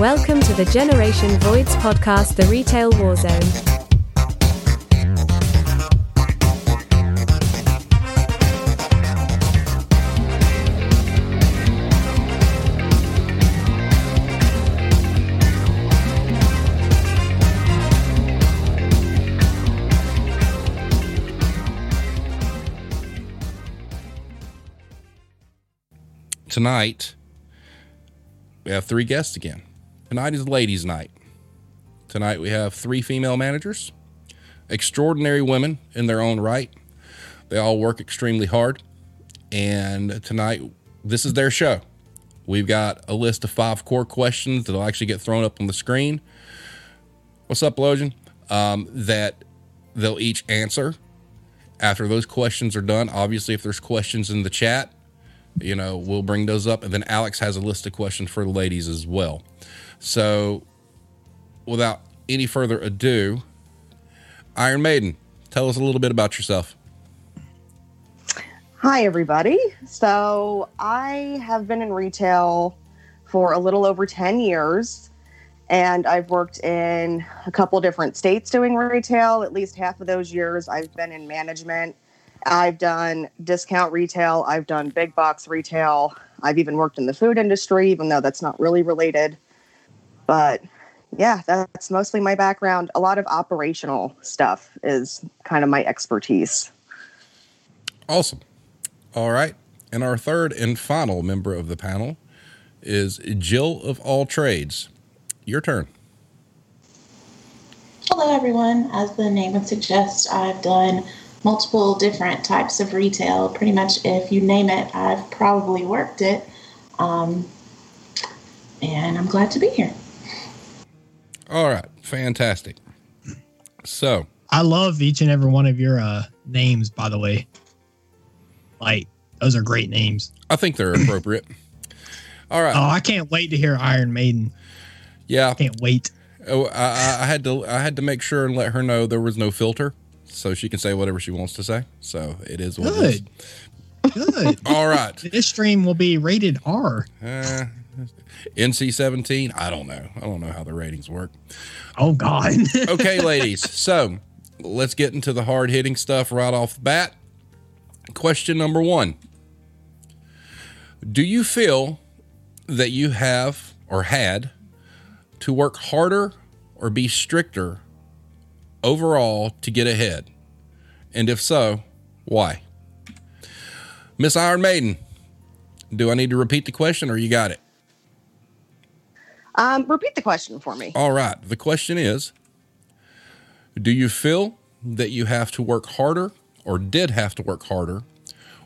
Welcome to the Generation Voids podcast, The Retail Warzone. Tonight, we have three guests again. Tonight is ladies' night. Tonight we have three female managers, extraordinary women in their own right. They all work extremely hard. And tonight, this is their show. We've got a list of five core questions that'll actually get thrown up on the screen. What's up, Logan? Um, that they'll each answer. After those questions are done, obviously, if there's questions in the chat, you know, we'll bring those up. And then Alex has a list of questions for the ladies as well. So, without any further ado, Iron Maiden, tell us a little bit about yourself. Hi, everybody. So, I have been in retail for a little over 10 years, and I've worked in a couple different states doing retail. At least half of those years, I've been in management. I've done discount retail, I've done big box retail, I've even worked in the food industry, even though that's not really related. But yeah, that's mostly my background. A lot of operational stuff is kind of my expertise. Awesome. All right. And our third and final member of the panel is Jill of All Trades. Your turn. Hello, everyone. As the name would suggest, I've done multiple different types of retail. Pretty much, if you name it, I've probably worked it. Um, and I'm glad to be here. All right. Fantastic. So, I love each and every one of your uh, names, by the way. Like, those are great names. I think they're appropriate. All right. Oh, I can't wait to hear Iron Maiden. Yeah. I can't wait. Oh, I, I had to I had to make sure and let her know there was no filter, so she can say whatever she wants to say. So it is what it is. Good. Good. All right. this stream will be rated R. Uh, NC seventeen. I don't know. I don't know how the ratings work. Oh God. okay, ladies. So let's get into the hard hitting stuff right off the bat. Question number one: Do you feel that you have or had to work harder or be stricter overall to get ahead? And if so, why? Miss Iron Maiden, do I need to repeat the question or you got it? Um, repeat the question for me. All right. The question is Do you feel that you have to work harder or did have to work harder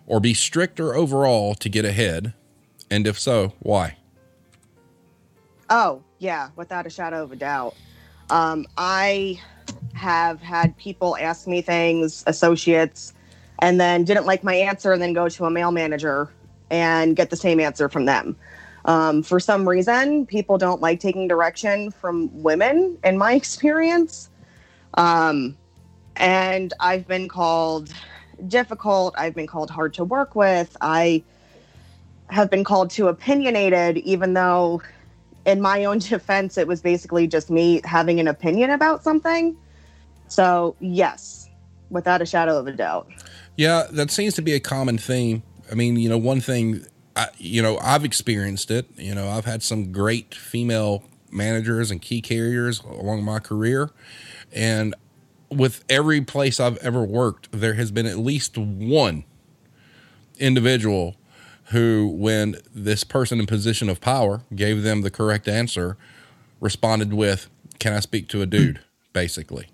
or be stricter overall to get ahead? And if so, why? Oh, yeah, without a shadow of a doubt. Um, I have had people ask me things, associates, and then didn't like my answer, and then go to a male manager and get the same answer from them. Um, for some reason, people don't like taking direction from women, in my experience. Um, and I've been called difficult. I've been called hard to work with. I have been called too opinionated, even though, in my own defense, it was basically just me having an opinion about something. So, yes, without a shadow of a doubt. Yeah, that seems to be a common theme. I mean, you know, one thing, I, you know, I've experienced it. You know, I've had some great female managers and key carriers along my career. And with every place I've ever worked, there has been at least one individual who, when this person in position of power gave them the correct answer, responded with, Can I speak to a dude? basically.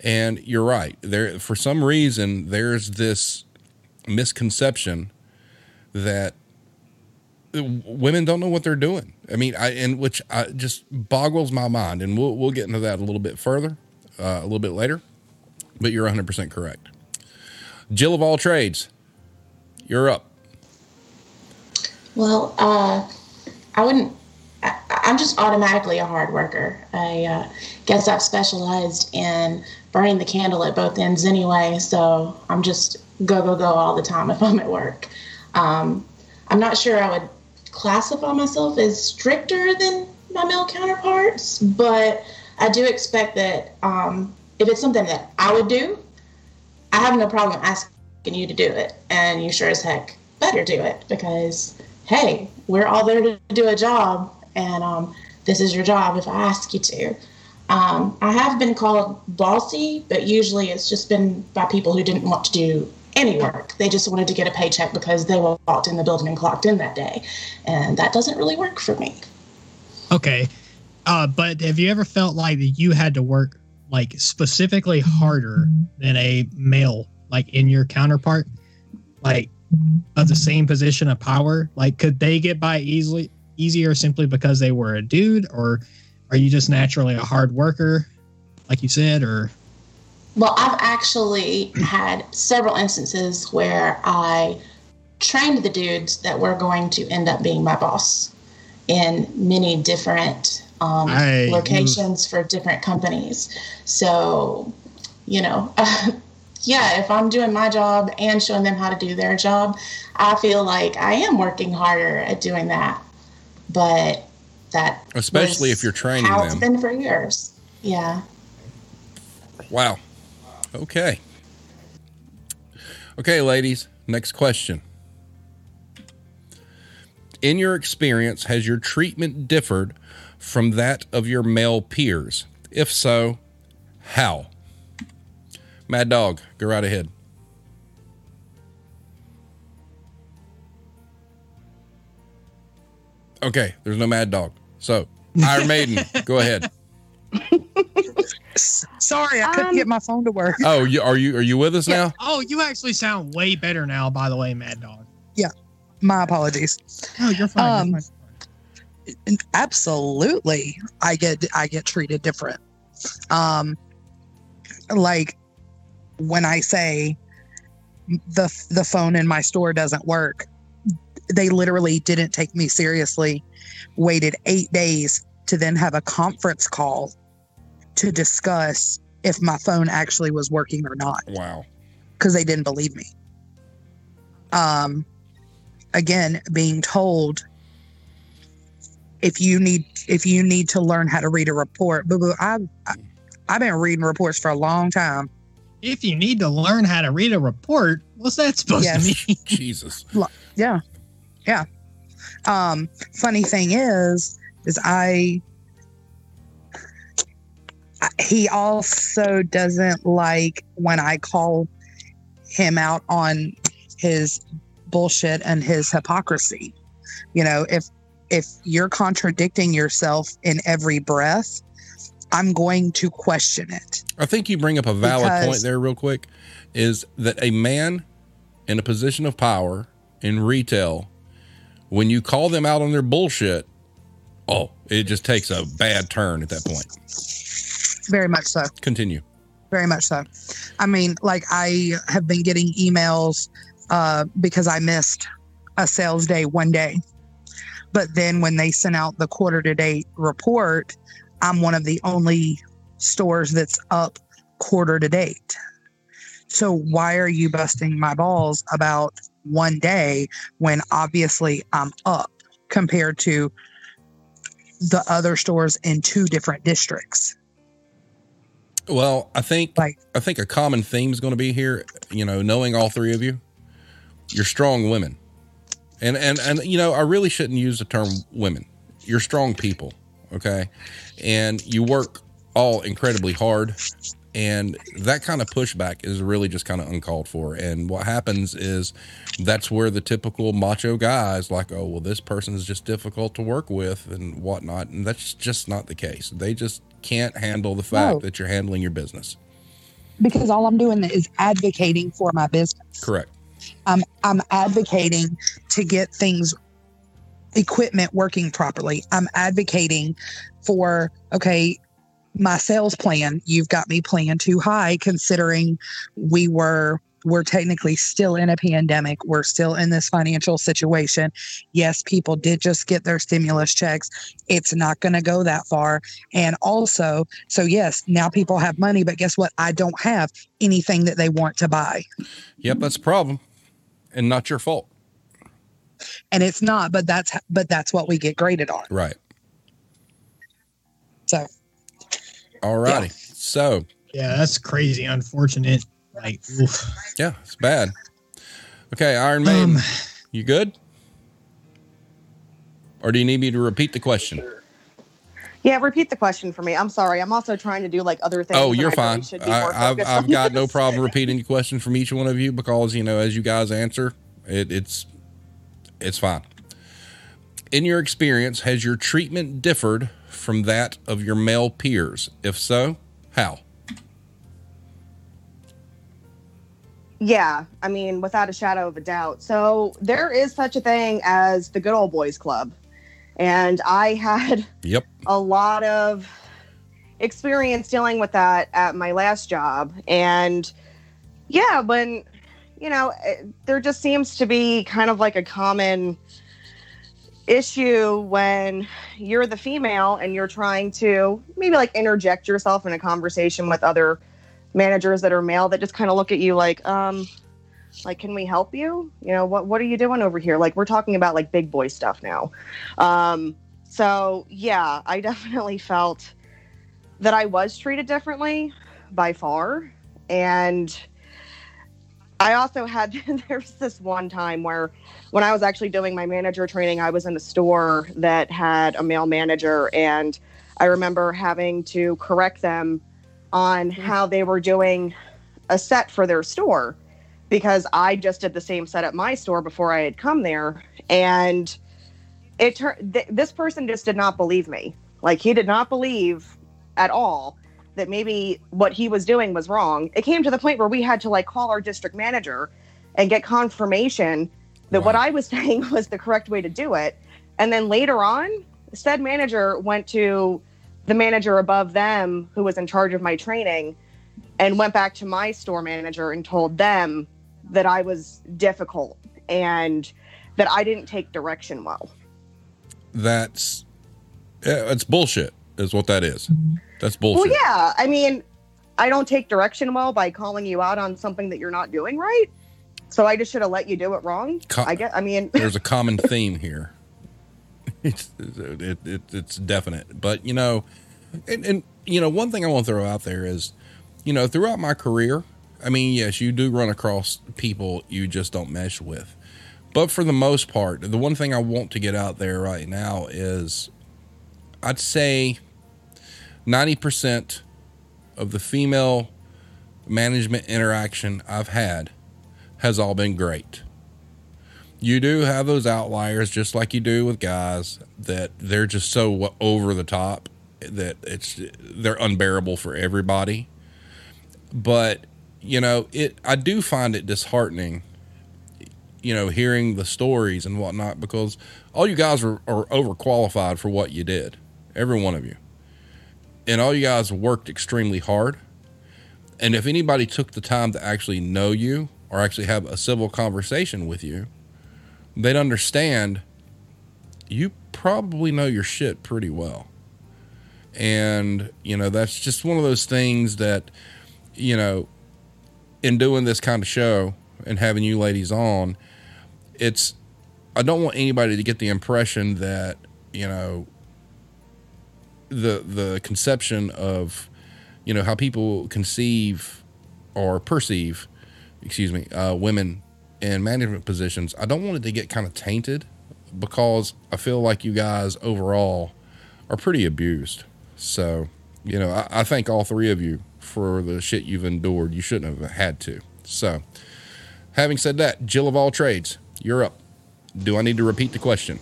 And you're right. There, for some reason, there's this misconception that women don't know what they're doing. I mean, I and which I, just boggles my mind. And we'll we'll get into that a little bit further, uh, a little bit later. But you're 100 percent correct. Jill of all trades, you're up. Well, uh, I wouldn't. I, I'm just automatically a hard worker. I uh, guess I've specialized in burning the candle at both ends anyway, so I'm just go go go all the time if I'm at work. Um, I'm not sure I would classify myself as stricter than my male counterparts, but I do expect that um, if it's something that I would do, I have no problem asking you to do it, and you sure as heck better do it because hey, we're all there to do a job, and um, this is your job if I ask you to. Um, I have been called bossy, but usually it's just been by people who didn't want to do any work. They just wanted to get a paycheck because they walked in the building and clocked in that day. And that doesn't really work for me. Okay. Uh, but have you ever felt like that you had to work like specifically harder than a male, like in your counterpart, like of the same position of power? Like, could they get by easily, easier simply because they were a dude, or are you just naturally a hard worker, like you said, or? Well, I've actually had several instances where I trained the dudes that were going to end up being my boss in many different um, Aye. locations for different companies. So, you know, yeah, if I'm doing my job and showing them how to do their job, I feel like I am working harder at doing that. But that, Especially was if you're training how it's them. been for years. Yeah. Wow. Okay. Okay, ladies, next question. In your experience, has your treatment differed from that of your male peers? If so, how? Mad Dog, go right ahead. Okay, there's no Mad Dog. So, Iron Maiden, go ahead. S- Sorry, I couldn't Um, get my phone to work. Oh, you, are you are you with us now? Oh, you actually sound way better now, by the way, Mad Dog. Yeah, my apologies. No, you're fine. you're Um, fine. Absolutely, I get I get treated different. Um, like when I say the the phone in my store doesn't work, they literally didn't take me seriously. Waited eight days to then have a conference call to discuss if my phone actually was working or not. Wow. because they didn't believe me. Um, again, being told if you need if you need to learn how to read a report, boo boo. I've I- I've been reading reports for a long time. If you need to learn how to read a report, what's that supposed Yes. to mean? Jesus. Yeah, yeah. Um, funny thing is, is I. He also doesn't like when I call him out on his bullshit and his hypocrisy. You know, if if you're contradicting yourself in every breath, I'm going to question it. I think you bring up a valid Because- point there, real quick. Is that a man in a position of power in retail, when you call them out on their bullshit, oh, it just takes a bad turn at that point. Very much so. Continue. very much so. I mean, like I have been getting emails uh, because I missed a sales day one day, but then when they sent out the quarter to date report, I'm one of the only stores that's up quarter to date. So why are you busting my balls about one day when obviously I'm up compared to the other stores in two different districts? Well, I think Like- I think a common theme is going to be here. You know, knowing all three of you, you're strong women, and and and you know, I really shouldn't use the term women. You're strong people, okay, and you work all incredibly hard, and that kind of pushback is really just kind of uncalled for. And what happens is that's where the typical macho guy is like, oh well, this person is just difficult to work with and whatnot, and that's just not the case. They just can't handle the fact No. that you're handling your business. Because all I'm doing is advocating for my business. Correct. I'm I'm advocating to get things equipment working properly. I'm advocating for okay, my sales plan, you've got me planned too high considering we were we're technically still in a pandemic. We're still in this financial situation. Yes, people did just get their stimulus checks. It's not going to go that far. And also, so yes, now people have money, but guess what? I don't have anything that they want to buy. Yep, that's a problem, and not your fault. and it's not but that's but that's what we get graded on Right. So All righty. So, Yeah, that's crazy. Unfortunate. Like, oof. yeah, it's bad. Okay, Iron Maiden, Um, you good? Or do you need me to repeat the question? Yeah, repeat the question for me. I'm sorry. I'm also trying to do like other things. Oh, you're I fine. really should be more I, I've, I've on got no problem repeating the question from each one of you because you know, as you guys answer, it, it's it's fine. In your experience, has your treatment differed from that of your male peers? If so, how? Yeah, I mean, without a shadow of a doubt. So there is such a thing as the good old boys club. And I had Yep. a lot of experience dealing with that at my last job. And yeah, when, you know, eh, there just seems to be kind of like a common issue when you're the female and you're trying to maybe like interject yourself in a conversation with other managers that are male that just kind of look at you like um like can we help you? You know what what are you doing over here? Like we're talking about like big boy stuff now. Um so yeah i definitely felt that i was treated differently by far. And i also had there was this one time where when i was actually doing my manager training i was in a store that had a male manager. And i remember having to correct them on mm-hmm. how they were doing a set for their store because I just did the same set at my store before I had come there and it turned th- this person just did not believe me. Like he did not believe at all that maybe what he was doing was wrong. It came to the point where we had to like call our district manager and get confirmation that what I was saying was the correct way to do it. And then later on said manager went to the manager above them who was in charge of my training and went back to my store manager and told them that I was difficult and that I didn't take direction well. That's yeah, it's bullshit. Is what that is. That's bullshit. Well, yeah, I mean, I don't take direction well by calling you out on something that you're not doing right. So I just should have let you do it wrong. I get. I mean, there's a common theme here. It's it, it, it's definite, but you know, and, and you know, one thing I want to throw out there is, you know, throughout my career, I mean, yes, you do run across people you just don't mesh with, but for the most part, the one thing I want to get out there right now is, I'd say, ninety percent of the female management interaction I've had has all been great you do have those outliers just like you do with guys that they're just so over the top that it's they're unbearable for everybody. But you know it i do find it disheartening you know hearing the stories and whatnot because all you guys are, are overqualified for what you did every one of you. And all you guys worked extremely hard. And if anybody took the time to actually know you or actually have a civil conversation with you they'd understand you probably know your shit pretty well. And, you know, that's just one of those things that, you know, in doing this kind of show and having you ladies on, it's, I don't want anybody to get the impression that, you know, the, the conception of, you know, how people conceive or perceive, excuse me, uh, women in management positions, I don't want it to get kind of tainted because I feel like you guys overall are pretty abused. So, you know, I, I thank all three of you for the shit you've endured. You shouldn't have had to. So, having said that, Jill of all trades, you're up. Do I need to repeat the question?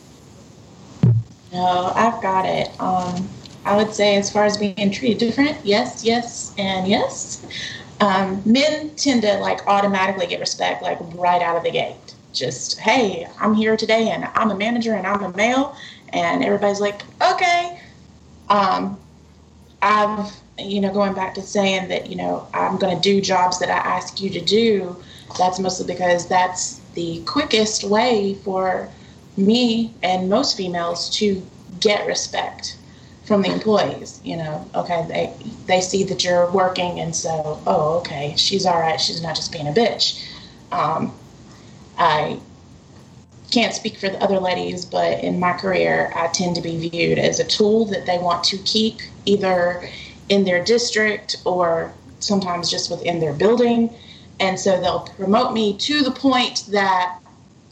No, I've got it. Um, I would say, as far as being treated different, yes, yes, and yes. Um, men tend to like automatically get respect like right out of the gate. Just, hey, I'm here today and I'm a manager and I'm a male, and everybody's like, okay. Um, I've, you know, going back to saying that, you know, I'm going to do jobs that I ask you to do. That's mostly because that's the quickest way for me and most females to get respect from the employees you know okay they they see that you're working and so oh okay she's all right she's not just being a bitch um, i can't speak for the other ladies, but in my career, I tend to be viewed as a tool that they want to keep either in their district or sometimes just within their building. And so they'll promote me to the point that,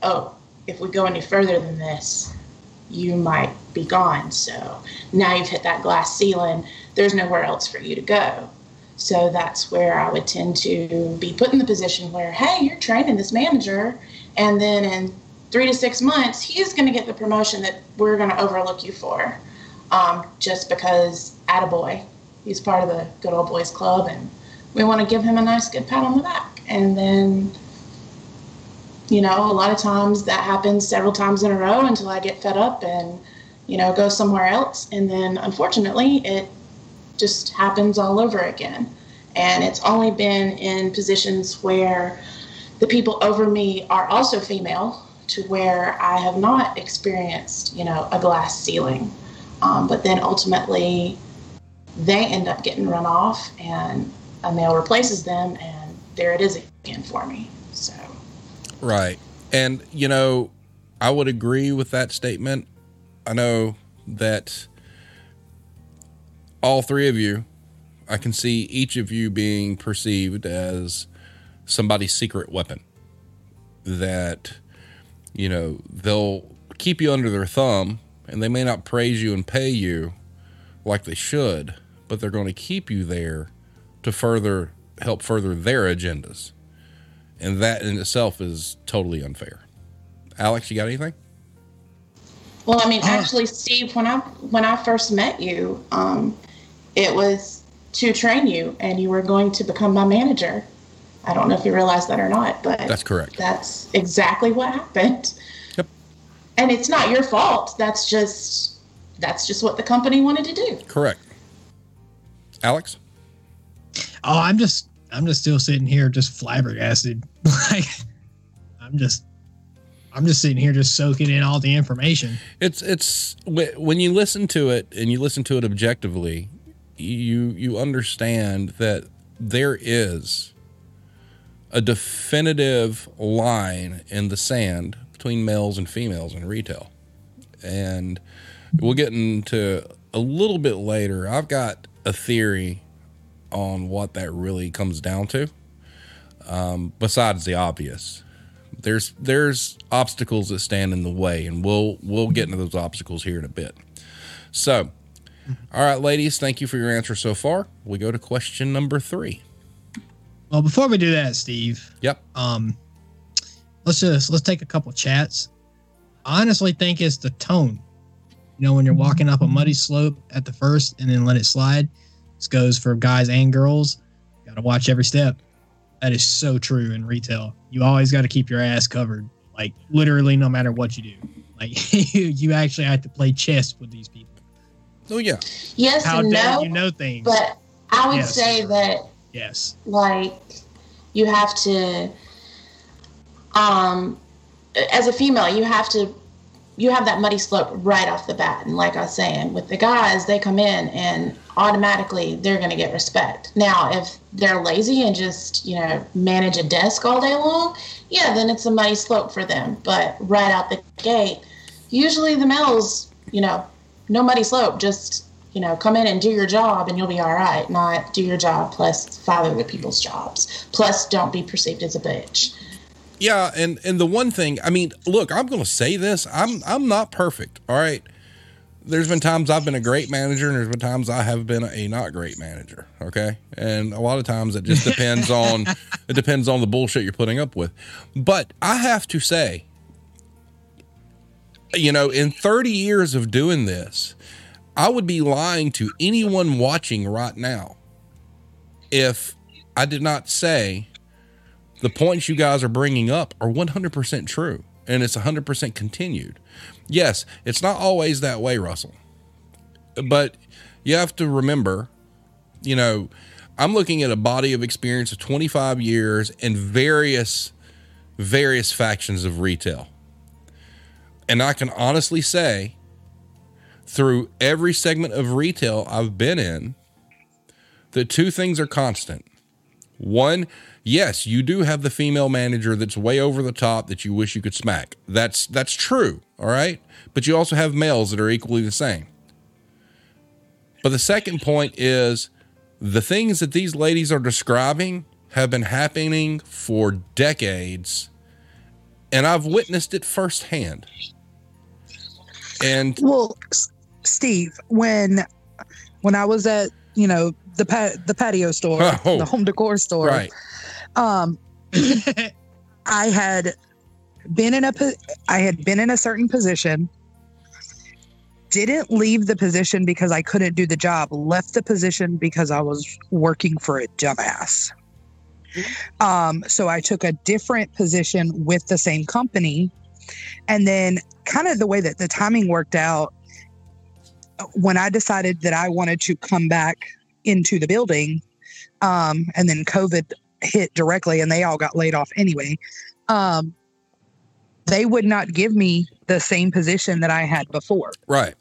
oh, if we go any further than this, you might be gone. So now you've hit that glass ceiling. There's nowhere else for you to go. So that's where I would tend to be put in the position where, hey, you're training this manager, and then in three to six months, he's going to get the promotion that we're going to overlook you for, um, just because attaboy, he's part of the good old boys club, and we want to give him a nice good pat on the back. And then, you know, a lot of times that happens several times in a row until I get fed up and, you know, go somewhere else. And then unfortunately, it just happens all over again. And it's only been in positions where the people over me are also female to where I have not experienced, you know, a glass ceiling. Um, but then ultimately, they end up getting run off and a male replaces them, and there it is again for me. Right. And, you know, I would agree with that statement. I know that all three of you, I can see each of you being perceived as somebody's secret weapon that, you know, they'll keep you under their thumb and they may not praise you and pay you like they should, but they're going to keep you there to further help further their agendas. And that in itself is totally unfair. Alex, you got anything? Well, I mean, actually, Steve, when I when I first met you, um, it was to train you, and you were going to become my manager. I don't know if you realize that or not, but that's correct. That's exactly what happened. Yep. And it's not your fault. That's just that's just what the company wanted to do. Correct. Alex. Oh, I'm just I'm just still sitting here just flabbergasted. like I'm just I'm just sitting here just soaking in all the information. It's it's when you listen to it and you listen to it objectively, you you understand that there is a definitive line in the sand between males and females in retail. And we'll get into a little bit later. I've got a theory on what that really comes down to. Um, besides the obvious, there's there's obstacles that stand in the way, and we'll we'll get into those obstacles here in a bit. So, all right, ladies, thank you for your answer so far. We go to question number three. Well, before we do that, Steve. Yep. Um, let's just let's take a couple chats. I honestly think it's the tone. You know, when you're walking up a muddy slope at the first and then let it slide. This goes for guys and girls. Got to watch every step. That is so true in retail. You always got to keep your ass covered, like literally, no matter what you do. Like you, you actually have to play chess with these people. Oh yeah. Yes How and dare no. you know things? But I would Yes. say that yes. like you have to um as a female you have to you have that muddy slope right off the bat. And like i was saying with the guys they come in and automatically they're going to get respect. Now if they're lazy and just you know manage a desk all day long yeah then it's a muddy slope for them. But right out the gate usually the males you know no muddy slope. Just you know come in and do your job and you'll be all right. Not do your job plus five other people's jobs. Plus don't be perceived as a bitch Yeah, and and the one thing, I mean, look, I'm going to say this. I'm I'm not perfect. All right. There's been times I've been a great manager and there's been times I have been a not great manager, okay? And a lot of times it just depends on it depends on the bullshit you're putting up with. But I have to say you know, in 30 years of doing this, I would be lying to anyone watching right now if I did not say the points you guys are bringing up are 100% true and it's 100% continued. Yes, it's not always that way, Russell. But you have to remember, you know, I'm looking at a body of experience of 25 years in various various factions of retail. And I can honestly say through every segment of retail I've been in that two things are constant. One, yes, you do have the female manager that's way over the top that you wish you could smack. That's that's true, all right? But you also have males that are equally the same. But the second point is the things that these ladies are describing have been happening for decades and I've witnessed it firsthand. And Well, Steve, when when I was at you know the pa- the patio store, Oh. the home decor store, right, um, I had been in a po- I had been in a certain position. Didn't leave the position because I couldn't do the job. Left the position because I was working for a dumbass. Um, so I took a different position with the same company, and then kind of the way that the timing worked out. When I decided that I wanted to come back into the building, um, and then COVID hit directly and they all got laid off anyway um they would not give me the same position that i had before right.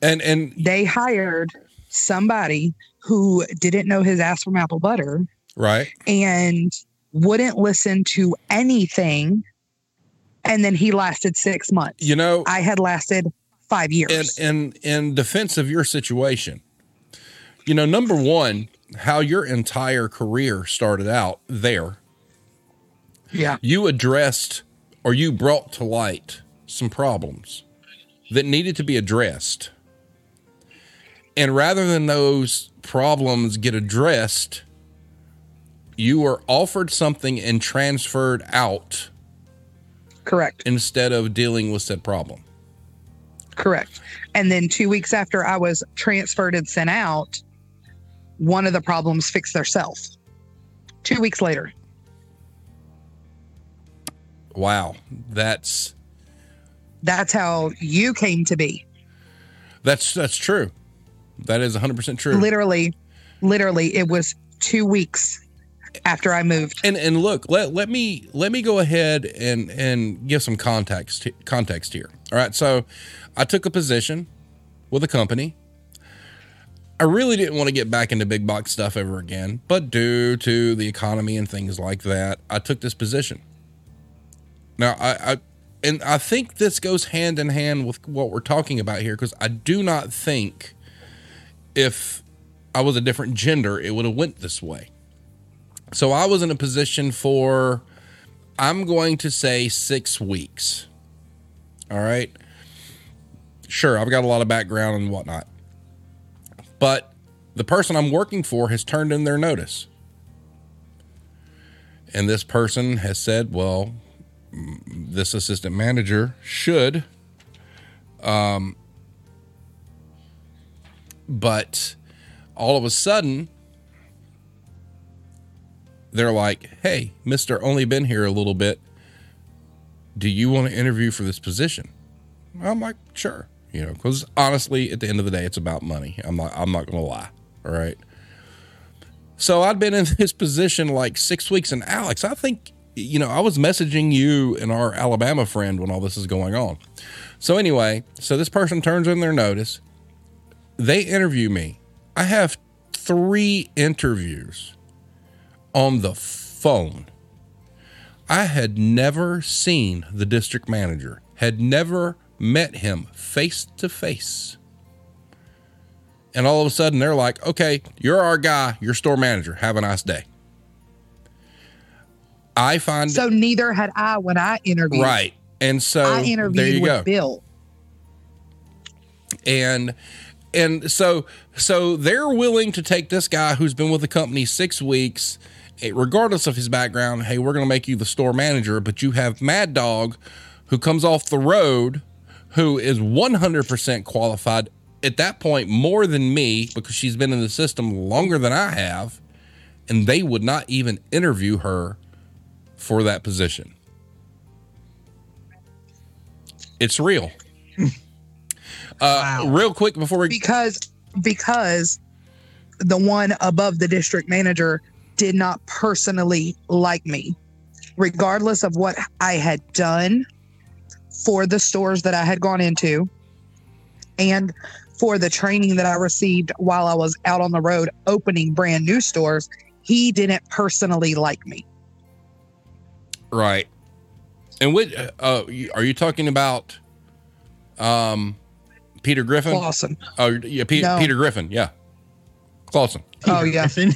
And and they hired somebody who didn't know his ass from apple butter right. and wouldn't listen to anything and then he lasted six months You know, i had lasted five years. In in in defense of your situation, you know, number one, how your entire career started out there, yeah. You addressed or you brought to light some problems that needed to be addressed. And rather than those problems get addressed, you were offered something and transferred out correct. instead of dealing with said problem. Correct. And then two weeks after I was transferred and sent out, one of the problems fixed themselves. Two weeks later. Wow, that's That's how you came to be. that's that's true. That is 100% true. Literally, literally, it was two weeks after I moved. And and look, let, let me let me go ahead and and give some context context here. All right, so I took a position with a company. I really didn't want to get back into big box stuff ever again, but due to the economy and things like that, I took this position. Now I, I and I think this goes hand in hand with what we're talking about here because I do not think if I was a different gender, it would have went this way. So I was in a position for, I'm going to say six weeks. All right. Sure, I've got a lot of background and whatnot. But the person I'm working for has turned in their notice. And this person has said, well, this assistant manager should. Um, but all of a sudden, they're like, "Hey, Mister, only been here a little bit. Do you want to interview for this position?" I'm like, "Sure," you know, because honestly, at the end of the day, it's about money. I'm not. I'm not going to lie. All right. So I'd been in this position like six weeks, and Alex, I think you know, I was messaging you and our Alabama friend when all this is going on. So anyway, so this person turns in their notice. They interview me. I have three interviews on the phone. I had never seen the district manager, had never met him face to face. And all of a sudden they're like, okay, you're our guy, you're store manager. Have a nice day. I find So neither had I when I interviewed. right. And so I there interviewed you with go. Bill. and and so so they're willing to take this guy who's been with the company six weeks eh, regardless of his background hey we're going to make you the store manager but you have mad dog who comes off the road who is 100% qualified at that point more than me because she's been in the system longer than i have and they would not even interview her for that position. It's real. Uh, real quick before we because because the one above the district manager did not personally like me. Regardless of what i had done for the stores that i had gone into and for the training that i received while i was out on the road opening brand new stores he didn't personally like me. Right. And what uh, are you talking about? Um, Peter Griffin. Awesome. Oh, yeah, Pe- No. Peter Griffin. Yeah, Clausen Oh, yeah. Griffin.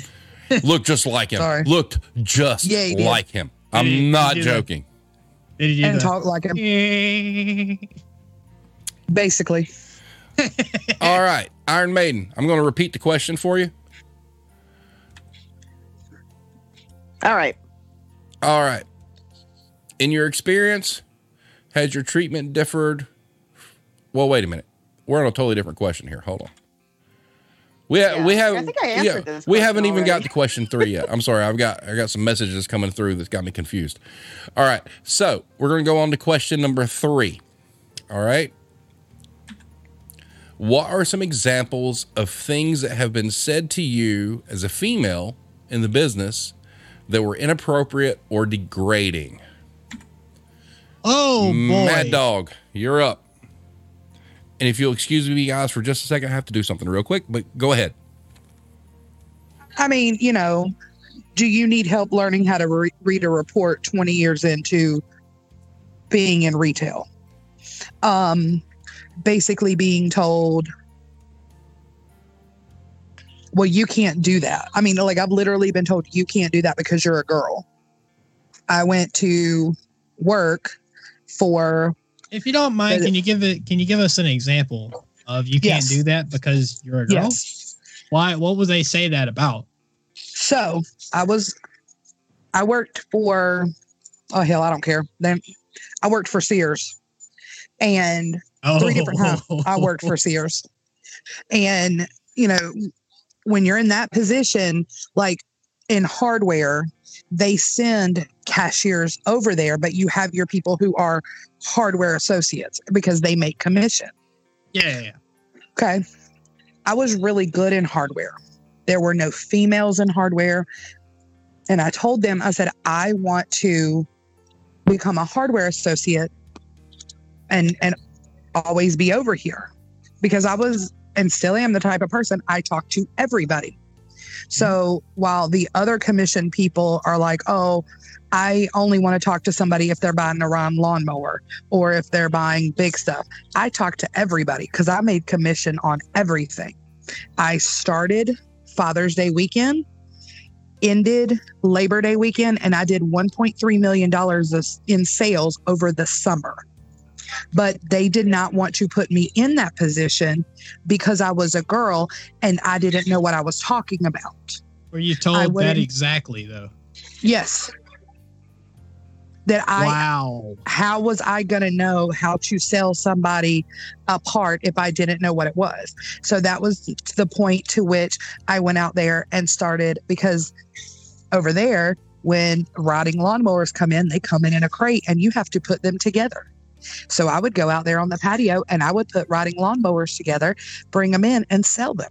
looked just like him. Sorry. Looked just Yeah, he did. like him. I'm he- not he do that? joking. Did he And the- talk like him, basically. All right, Iron Maiden. I'm going to repeat the question for you. All right. All right. In your experience, has your treatment differed? Well, wait a minute. We're on a totally different question here. Hold on. We ha- Yeah, we have I think I answered this we question haven't even got to question three yet. I'm sorry. I've got I got some messages coming through that's got me confused. All right. So we're gonna go on to question number three. All right. What are some examples of things that have been said to you as a female in the business that were inappropriate or degrading? Oh boy. Mad Dog, you're up. And if you'll excuse me, guys, for just a second, I have to do something real quick, but go ahead. I mean, you know, do you need help learning how to re- read a report 20 years into being in retail? Um, basically being told, well, you can't do that. I mean, like, I've literally been told you can't do that because you're a girl. I went to work for, If you don't mind, can you give it? Can you give us an example of you can't Yes. do that because you're a girl? yes. Why? What would they say that about? So I was, I worked for, oh hell, I don't care. Then I worked for Sears, and three different oh. times I worked for Sears, and you know, when you're in that position, like in hardware, they send cashiers over there, but you have your people who are hardware associates because they make commission. Yeah. Okay. I was really good in hardware. There were no females in hardware. And I told them, I said, I want to become a hardware associate and and always be over here. Because I was and still am the type of person I talk to everybody. So mm-hmm. while the other commission people are like, oh, I only want to talk to somebody if they're buying a Ron lawnmower or if they're buying big stuff. I talk to everybody because I made commission on everything. I started Father's Day weekend, ended Labor Day weekend, and I did $1.3 million in sales over the summer. But they did not want to put me in that position because I was a girl and I didn't know what I was talking about. Were you told that exactly though? Yes. That I wow. how was I going to know how to sell somebody a part if I didn't know what it was? So that was the point to which I went out there and started because over there, when rotting lawnmowers come in, they come in in a crate and you have to put them together. So I would go out there on the patio and I would put rotting lawnmowers together, bring them in and sell them.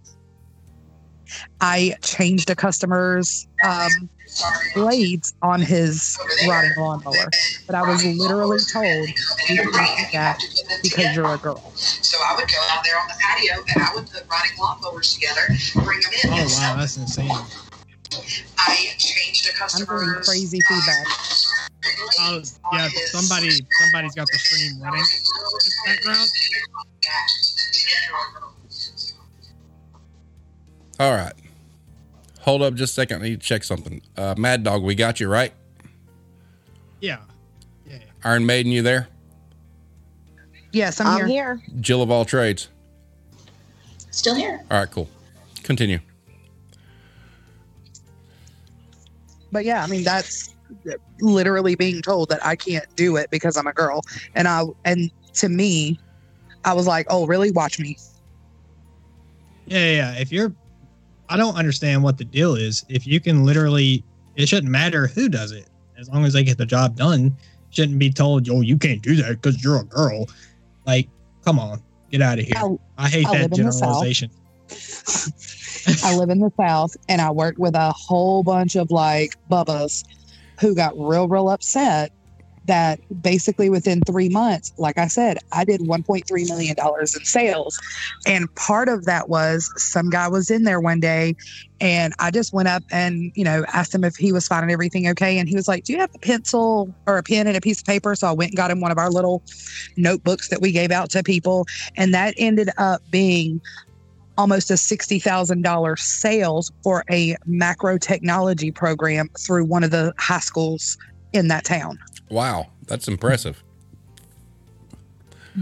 I changed a customer's um, blades on his rotting lawnmower, but I was literally told you can't do that because you're a girl. So I would go out there on the patio and I would put rotting lawnmowers together, bring them in, Oh and wow, sell them. that's insane. I changed a I'm customer's getting crazy feedback. Oh yeah, somebody somebody's got the stream running in the background. All right. Hold up just a second. I need to check something. Uh, Mad Dog, we got you, right? Yeah. Yeah. Iron Maiden, you there? Yes, I'm, I'm here. here. Jill of all trades. Still here. All right, cool. Continue. But yeah, I mean that's literally being told that I can't do it because I'm a girl, and I and to me, I was like, oh really? Watch me. Yeah, yeah, yeah. If you're, I don't understand what the deal is. If you can literally, it shouldn't matter who does it, as long as they get the job done. Shouldn't be told, "Yo, you can't do that because you're a girl." Like, come on, get out of here. I, I hate I that live in the South. generalization. I live in the South, and I work with a whole bunch of like bubbas who got real, real upset that basically within three months, like I said, I did $1.3 million in sales. And part of that was some guy was in there one day and I just went up and, you know, asked him if he was finding everything okay. And he was like, Do you have a pencil or a pen and a piece of paper? So I went and got him one of our little notebooks that we gave out to people. And that ended up being almost a $60,000 sales for a macro technology program through one of the high schools in that town. Wow, that's impressive.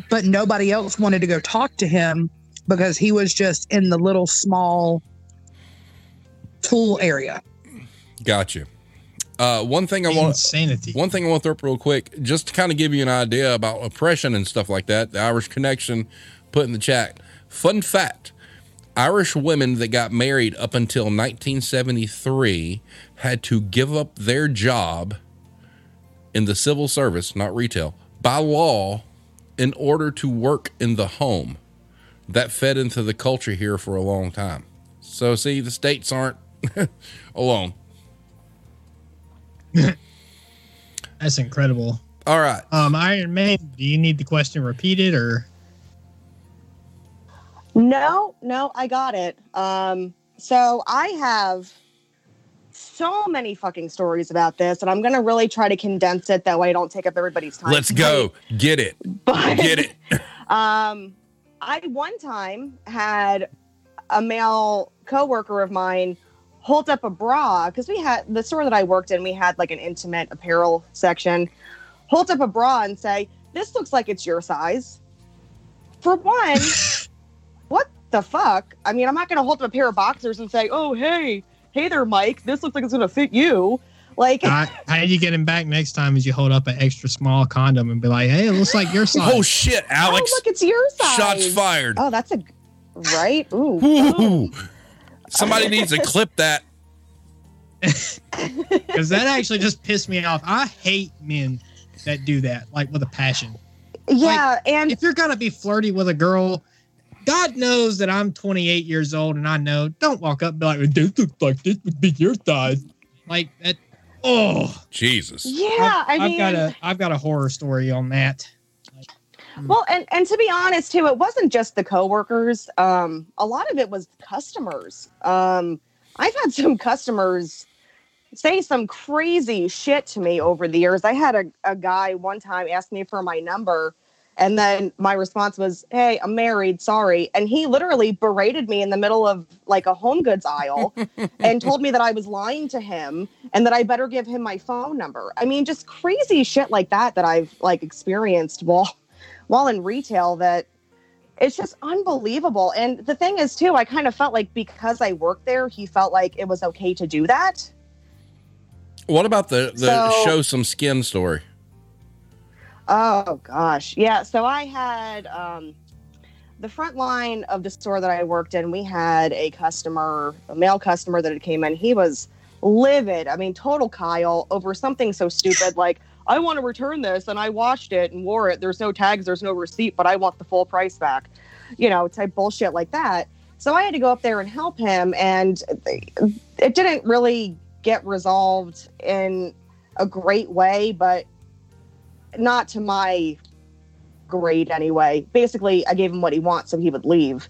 But nobody else wanted to go talk to him because he was just in the little small tool area. Gotcha. Uh, one thing I want Insanity. one thing I want to throw up real quick, just to kind of give you an idea about oppression and stuff like that. The Irish connection put in the chat. Fun fact: Irish women that got married up until 1973 had to give up their job in the civil service, not retail, by law, in order to work in the home. That fed into the culture here for a long time. So, see, the states aren't alone. That's incredible. All right. Um, Iron Man, do you need the question repeated or? No, no, I got it. Um, so I have so many fucking stories about this, and I'm gonna really try to condense it that way I don't take up everybody's time. Let's go. Get it. But Get it. um, I one time had a male coworker of mine hold up a bra because we had the store that I worked in. We had like an intimate apparel section. Hold up a bra and say, "This looks like it's your size." For one, what the fuck? I mean, I'm not gonna hold up a pair of boxers and say, "Oh, hey, hey there, Mike. This looks like it's gonna fit you." Like, How, how you get him back next time is you hold up an extra small condom and be like, "Hey, it looks like your oh, size." Oh shit, Alex. oh, look, it's your size. Shots fired. Oh, that's a right. Ooh. Ooh. Somebody needs to clip that. Because that actually just pissed me off. I hate men that do that, like with a passion. Yeah, and If you're gonna be flirty with a girl, God knows that I'm 28 years old, and I know. Don't walk up and be like, "This looks like this would be your size." Like that. Oh, Jesus. yeah, I I've, mean, I've got a I've got a horror story on that. Well, and and to be honest too, it wasn't just the coworkers. Um, a lot of it was customers. Um, I've had some customers say some crazy shit to me over the years. I had a, a guy one time ask me for my number, and then my response was, "Hey, I'm married. Sorry." And he literally berated me in the middle of like a home goods aisle and told me that I was lying to him and that I better give him my phone number. I mean, just crazy shit like that that I've like experienced while while in retail that it's just unbelievable. And the thing is too, I kind of felt like because I worked there, he felt like it was okay to do that. What about the, the So- show some skin story? Oh gosh. Yeah. So I had um the front line of the store that I worked in, we had a customer, a male customer that had came in. He was livid. I mean, total Kyle over something so stupid like I want to return this and I washed it and wore it. There's no tags, there's no receipt, but I want the full price back. You know, type bullshit like that. So I had to go up there and help him and it didn't really get resolved in a great way, but not to my grade anyway. Basically, I gave him what he wants so he would leave.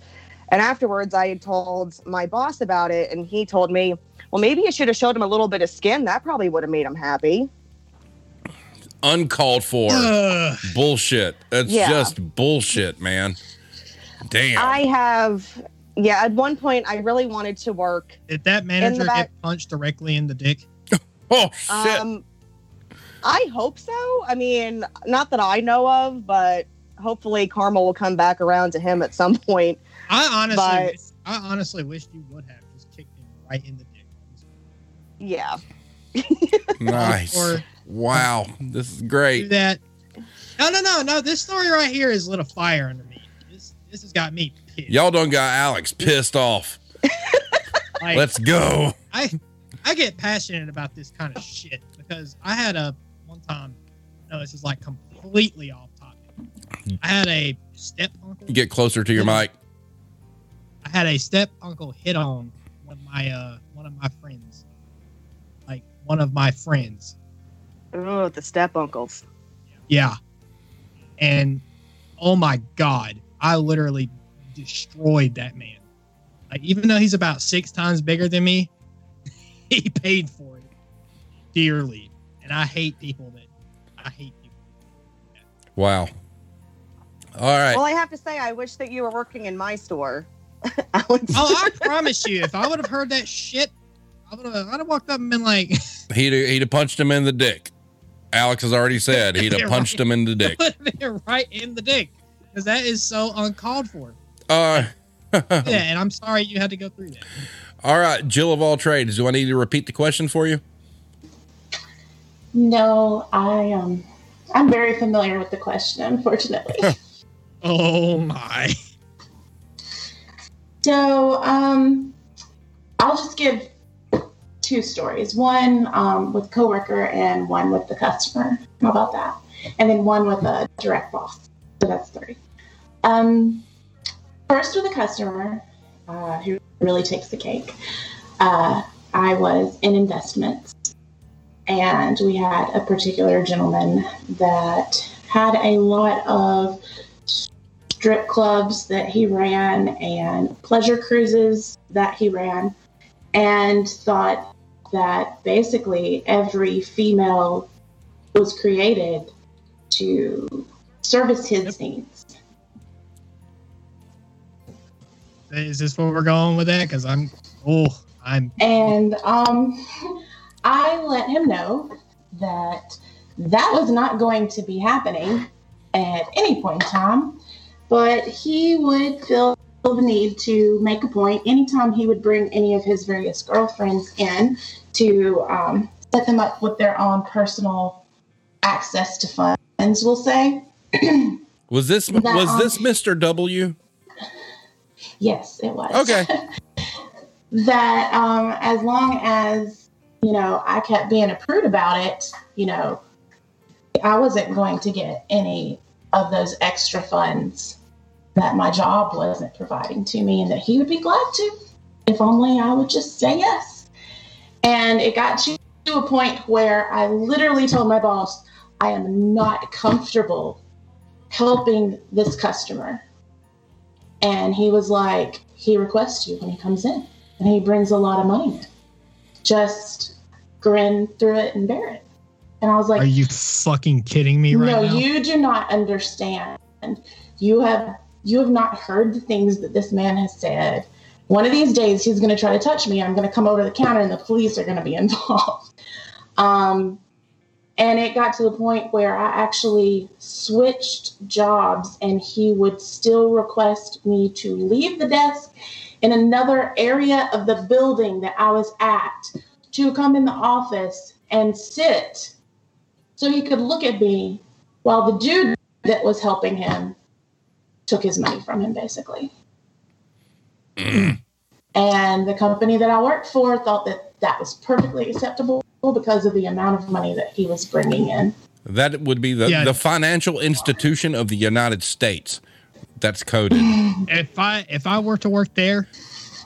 And afterwards, I had told my boss about it, and he told me, well, maybe you should have showed him a little bit of skin. That probably would have made him happy. Uncalled for. Ugh. bullshit. That's Yeah. just bullshit, man. Damn. I have, yeah, at one point, I really wanted to work. Did that manager back- get punched directly in the dick? oh shit. Um, I hope so. I mean, not that I know of, but hopefully karma will come back around to him at some point. I honestly, But- wish- I honestly wish you would have just kicked him right in the dick. Yeah. nice. Or wow. This is great. that. No, no, no, no. This story right here is lit a fire under me. This, this has got me pissed. Y'all done got Alex pissed off. Like, Let's go. I I get passionate about this kind of shit because I had a one time. No, this is like completely off topic. I had a step uncle. Get closer to your mic. I had a step uncle hit on one of my uh one of my friends, like one of my friends. Oh, the step uncles. Yeah. And oh my God, I literally destroyed that man. Like, even though he's about six times bigger than me, he paid for it dearly. And I hate people that I hate people. Wow. All right. Well, I have to say, I wish that you were working in my store. Alex. Oh, I promise you, if I would have heard that shit, I would have I'd have walked up and been like, He'd he'd have punched him in the dick. Alex has already said he'd have punched right. him in the dick. would have been right in the dick. Because that is so uncalled for. Uh, Yeah, and I'm sorry you had to go through that. all right, Jill of all trades. Do I need to repeat the question for you? No, I um, I'm very familiar with the question, unfortunately. Oh my. so um, I'll just give two stories. One um, with coworker and one with the customer. How about that? And then one with a direct boss. So that's three. Um, first with a customer uh, who really takes the cake. Uh, I was in investments, and we had a particular gentleman that had a lot of strip clubs that he ran and pleasure cruises that he ran, and thought that basically every female was created to service his needs. Is this where we're going with that? Because I'm, oh, I'm, And um, I let him know that that was not going to be happening at any point in time, but he would feel the need to make a point anytime he would bring any of his various girlfriends in to um, set them up with their own personal access to funds, we'll say. Was this That, was um, this Mr. W? Yes, it was. Okay. that um, as long as you know I kept being a prude about it, you know, I wasn't going to get any of those extra funds that my job wasn't providing to me, and that he would be glad to if only I would just say yes. And it got to a point where I literally told my boss, I am not comfortable helping this customer. And he was like, he requests you when he comes in, and he brings a lot of money. Just grin through it and bear it. And I was like, are you fucking kidding me right no, now? you do not understand. You have you have not heard the things that this man has said. One of these days, he's going to try to touch me. I'm going to come over the counter, and the police are going to be involved. Um, and it got to the point where I actually switched jobs, and he would still request me to leave the desk in another area of the building that I was at to come in the office and sit so he could look at me while the dude that was helping him took his money from him, basically. and the company that I worked for thought that that was perfectly acceptable because of the amount of money that he was bringing in. That would be the, Yeah. the financial institution of the United States. That's coded. If I if I were to work there,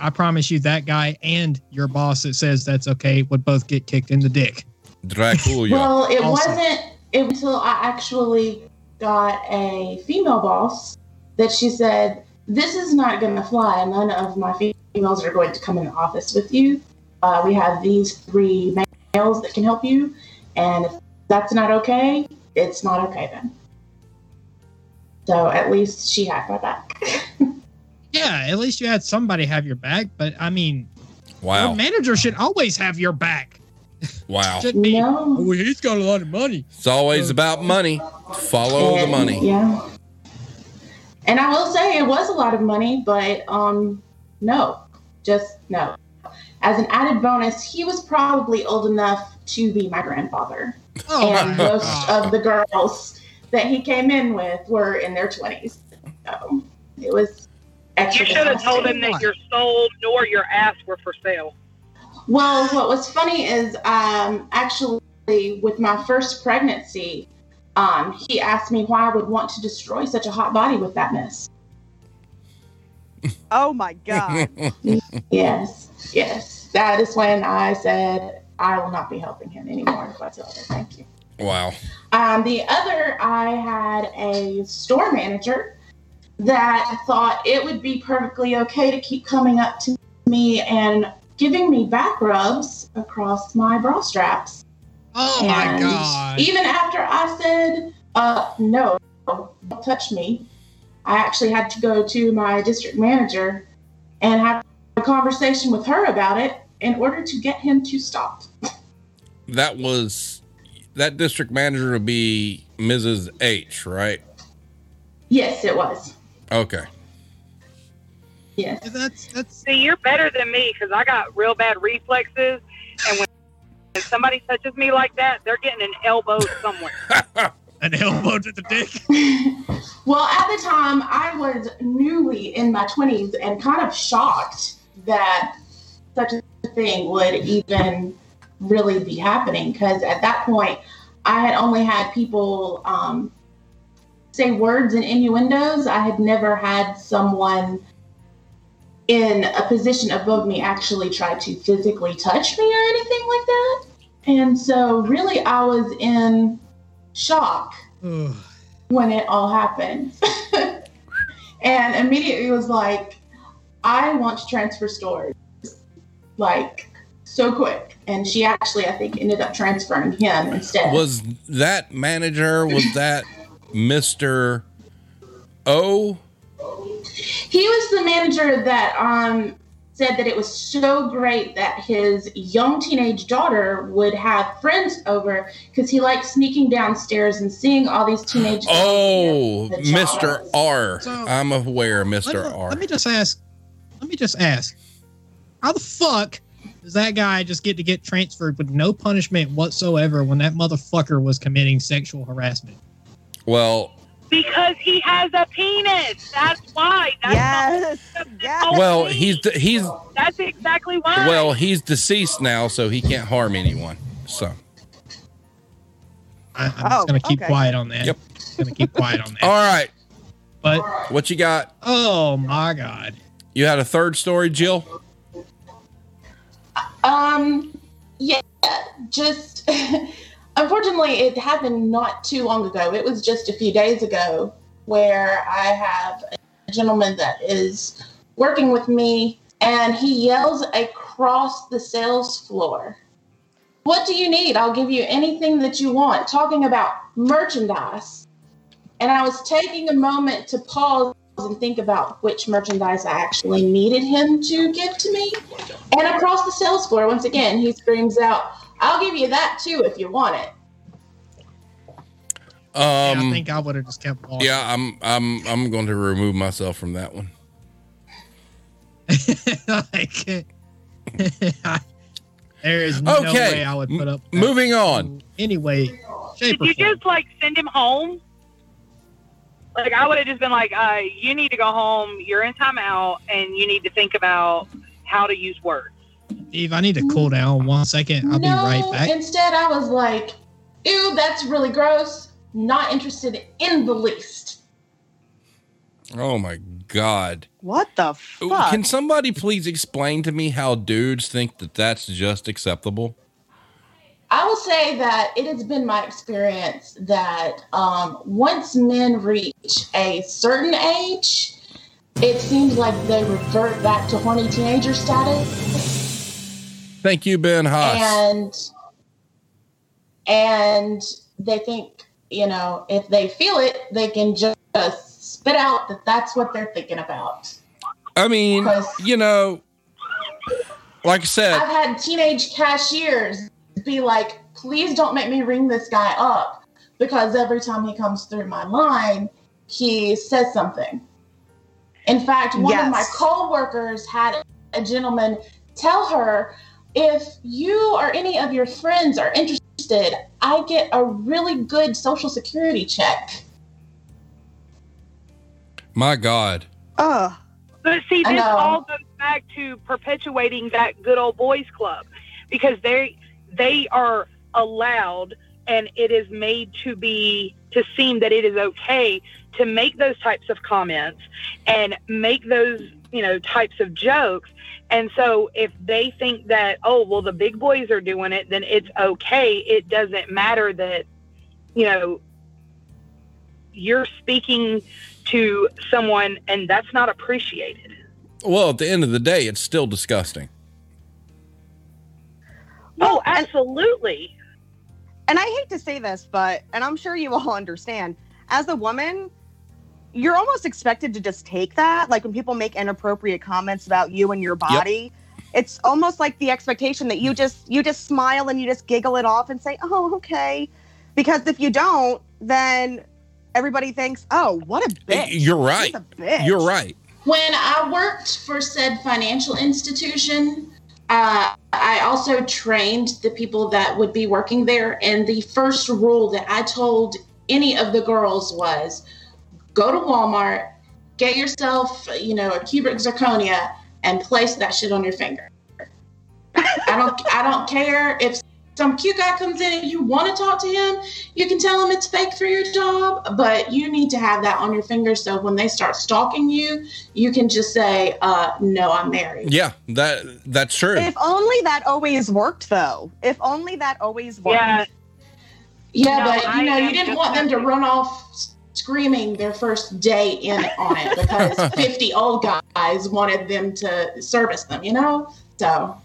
I promise you that guy and your boss that says that's okay would both get kicked in the dick. Dracula. Well, it Awesome. wasn't it until I actually got a female boss that she said, This is not going to fly. None of my females are going to come in the office with you. Uh, we have these three males that can help you. And if that's not okay, it's not okay then. So at least she had my back. Yeah, at least you had somebody have your back. But I mean, wow. your manager should always have your back. Wow. Be. no. Oh, he's got a lot of money. It's always about money. Follow the money. Yeah. And I will say it was a lot of money, but um, no, just no. As an added bonus, he was probably old enough to be my grandfather. Oh and most of the girls that he came in with were in their 20s. So it was extra. You should have told him that your soul nor your ass were for sale. Well, what was funny is um, actually with my first pregnancy, um, he asked me why I would want to destroy such a hot body with that mess. Oh my god. Yes, yes. That is when I said I will not be helping him anymore whatsoever. Thank you. Wow. Um, the other, I had a store manager that thought it would be perfectly okay to keep coming up to me and giving me back rubs across my bra straps. Oh my And god. Even after I said, uh, no, don't touch me, I actually had to go to my district manager and have a conversation with her about it in order to get him to stop. That was that district manager would be Mrs. H, right? Yes, it was. Okay. Yes. That's that's See, you're better than me because I got real bad reflexes, and when when somebody touches me like that, they're getting an elbow somewhere. an elbow to the dick. well, at the time, I was newly in my 20s and kind of shocked that such a thing would even really be happening because at that point, I had only had people um, say words and innuendos. I had never had someone in a position above me actually try to physically touch me or anything like that. And so, really, I was in shock Ugh. when it all happened. and immediately was like, I want to transfer stores. Like, so quick. And she actually, I think, ended up transferring him instead. Was that manager? Was that Mister O? he was the manager that um, said that it was so great that his young teenage daughter would have friends over because he liked sneaking downstairs and seeing all these teenage girls Oh, the Mister child. R. So- am aware, Mister Let, me- R. let me just ask. Let me just ask. How the fuck does that guy just get to get transferred with no punishment whatsoever when that motherfucker was committing sexual harassment? Well, because he has a penis. That's why. That's Yes. the- Yes. Well, please. he's he's That's exactly why. well he's deceased now, so he can't harm anyone. So I, I'm Oh, just gonna keep okay. quiet on that. Yep. Gonna keep quiet on that. all right, But what you got? oh my god. You had a third story, Jill. Um, yeah, just unfortunately, it happened not too long ago. It was just a few days ago where I have a gentleman that is working with me, and he yells across the sales floor. What do you need? I'll give you anything that you want. Talking about merchandise. And I was taking a moment to pause and think about which merchandise I actually needed him to give to me. And across the sales floor, once again, he screams out, I'll give you that too if you want it. Yeah, Um, I think I would have just kept walking. yeah, I'm I'm I'm going to remove myself from that one. like, there is no Okay, way I would put up. with. Moving on. Anyway, shape Did you form. just like send him home? Like I would have just been like, uh, you need to go home. You're in timeout, and you need to think about how to use words. Steve, I need to cool down one second. I'll be right back. Instead, I was like, ew, that's really gross. Not interested in the least. Oh my god. What the fuck? Can somebody please explain to me how dudes think that that's just acceptable? I will say that it has been my experience that um, once men reach a certain age, it seems like they revert back to horny teenager status. Thank you, Ben Haas. and and they think you know if they feel it they can just spit out that that's what they're thinking about I mean, you know, like I said, i've had teenage cashiers be like please don't make me ring this guy up because every time he comes through my line he says something in fact one of my Yes. co-workers had a gentleman tell her if you or any of your friends are interested i get a really good social security check my God. Ugh. But see, this all goes back to perpetuating that good old boys club because they they are allowed and it is made to be to seem that it is okay to make those types of comments and make those you know types of jokes and so if they think that oh well the big boys are doing it then it's okay it doesn't matter that you know, you're speaking to someone and that's not appreciated. Well, at the end of the day, it's still disgusting. Oh, and- absolutely. and I hate to say this, but and I'm sure you all understand, as a woman, you're almost expected to just take that. Like when people make inappropriate comments about you and your body, it's almost like the expectation that you just you just smile and you just giggle it off and say, "Oh, okay." Because if you don't, then everybody thinks, "Oh, what a bitch." You're right. A bitch. You're right. When I worked for said financial institution, uh, I also trained the people that would be working there. And the first rule that I told any of the girls was go to Walmart, get yourself, you know, a cubic zirconia, and place that shit on your finger. I don't, I don't care if some cute guy comes in and you want to talk to him, you can tell him it's fake for your job, but you need to have that on your finger so when they start stalking you, you can just say, uh, "No, I'm married." Yeah, that that's true. If only that always worked, though. If only that always worked. Yeah. Yeah, No, but you know, you didn't want them to run off s- screaming their first day in on it because 50 old guys wanted them to service them, you know? So,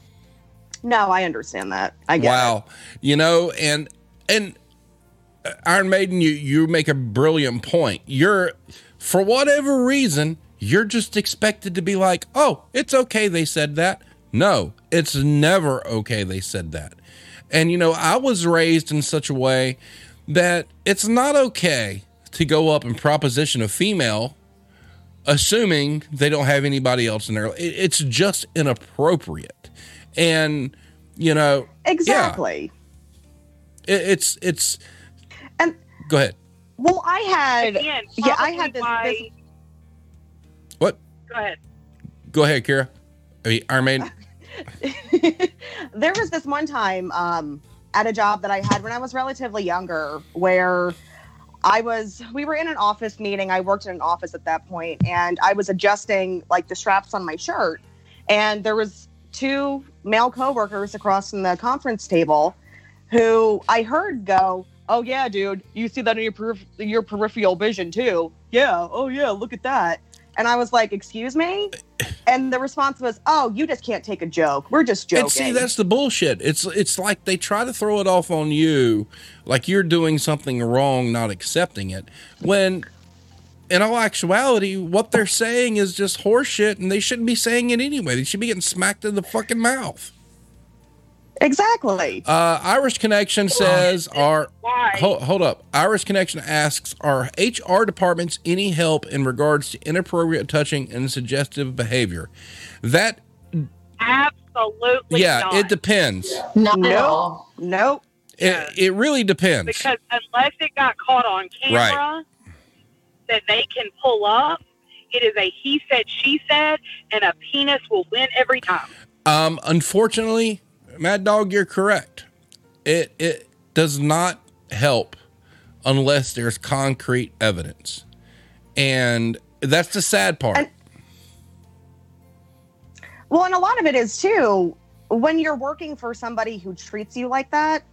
No, I understand that. I get it. wow you know and and uh, iron maiden you you make a brilliant point you're for whatever reason you're just expected to be like oh it's okay they said that no it's never okay they said that and you know i was raised in such a way that it's not okay to go up and proposition a female assuming they don't have anybody else in their it- it's just inappropriate. And you know Exactly. it, it's it's And- go ahead. Well, I had Again, yeah, I had this, why- this what? Go ahead. go ahead kira. I mean, Iron there was this one time um, at a job that I had when I was relatively younger where I was, we were in an office meeting. I worked in an office at that point and I was adjusting like the straps on my shirt. And there was two male coworkers across from the conference table who I heard go, Oh yeah, dude, you see that in your, perif- your peripheral vision too. Yeah. Oh yeah. Look at that. And I was like, excuse me? And the response was, "Oh, you just can't take a joke. We're just joking." And see, that's the bullshit. It's it's like they try to throw it off on you, like you're doing something wrong, not accepting it. When, in all actuality, what they're saying is just horseshit, and they shouldn't be saying it anyway. They should be getting smacked in the fucking mouth. Exactly. Uh, Irish Connection says, "Are hold, hold up?" Irish Connection asks, "Are HR departments any help in regards to inappropriate touching and suggestive behavior?" That Absolutely yeah, not. it depends. not at Nope. all. Nope. It, it really depends. because unless it got caught on camera that they can pull up, it is a he said, she said, and a penis will win every time. Um, unfortunately, Mad Dog, you're correct. It it does not help unless there's concrete evidence, and that's the sad part. And- Well, and a lot of it is too when you're working for somebody who treats you like that,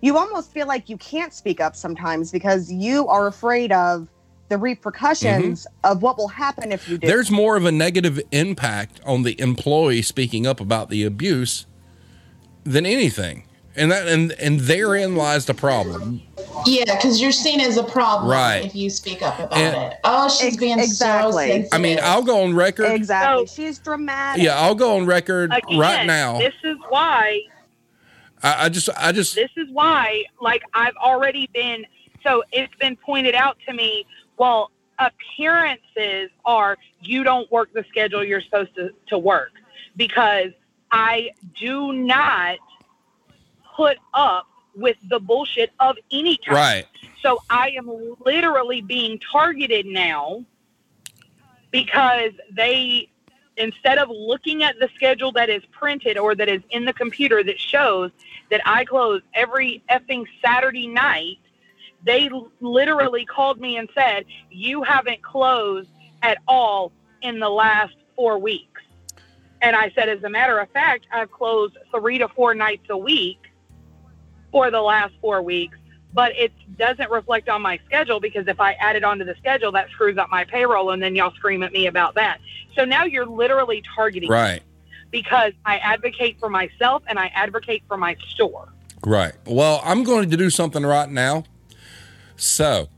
you almost feel like you can't speak up sometimes because you are afraid of the repercussions mm-hmm. of what will happen if you do. there's more of a negative impact on the employee speaking up about the abuse than anything, and that and and therein lies the problem. Yeah, because you're seen as a problem Right. if you speak up about And- it. Oh, she's Ex- being exactly. so sensitive. I mean, I'll go on record. exactly. So- She's dramatic. Yeah, I'll go on record Again, right now. This is why I, I just, I just, this is why like I've already been so it's been pointed out to me, well, appearances are you don't work the schedule you're supposed to, to work because I do not put up with the bullshit of any kind. right. So I am literally being targeted now because they, instead of looking at the schedule that is printed or that is in the computer that shows that I close every effing Saturday night, they literally called me and said, You haven't closed at all in the last four weeks. And I said, As a matter of fact, I've closed three to four nights a week for the last four weeks but it doesn't reflect on my schedule because if I add it onto the schedule, that screws up my payroll, and then y'all scream at me about that. So now you're literally targeting me Right. because I advocate for myself and I advocate for my store. Right. Well, I'm going to do something right now. So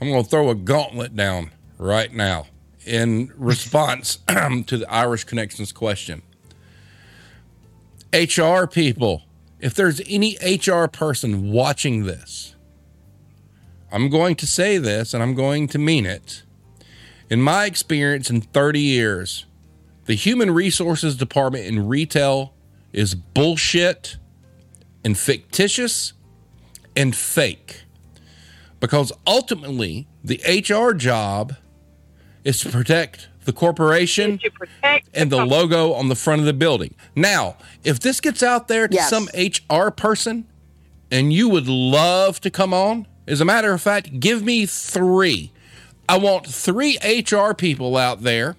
I'm going to throw a gauntlet down right now in response um, to the Irish Connections question. HR people, if there's any HR person watching this, I'm going to say this and I'm going to mean it. In my experience in 30 years, the human resources department in retail is bullshit and fictitious and fake. Because ultimately, the HR job is to protect the corporation protect and the company. logo on the front of the building. Now, if this gets out there to Yes. some HR person and you would love to come on, as a matter of fact, give me three. I want three HR people out there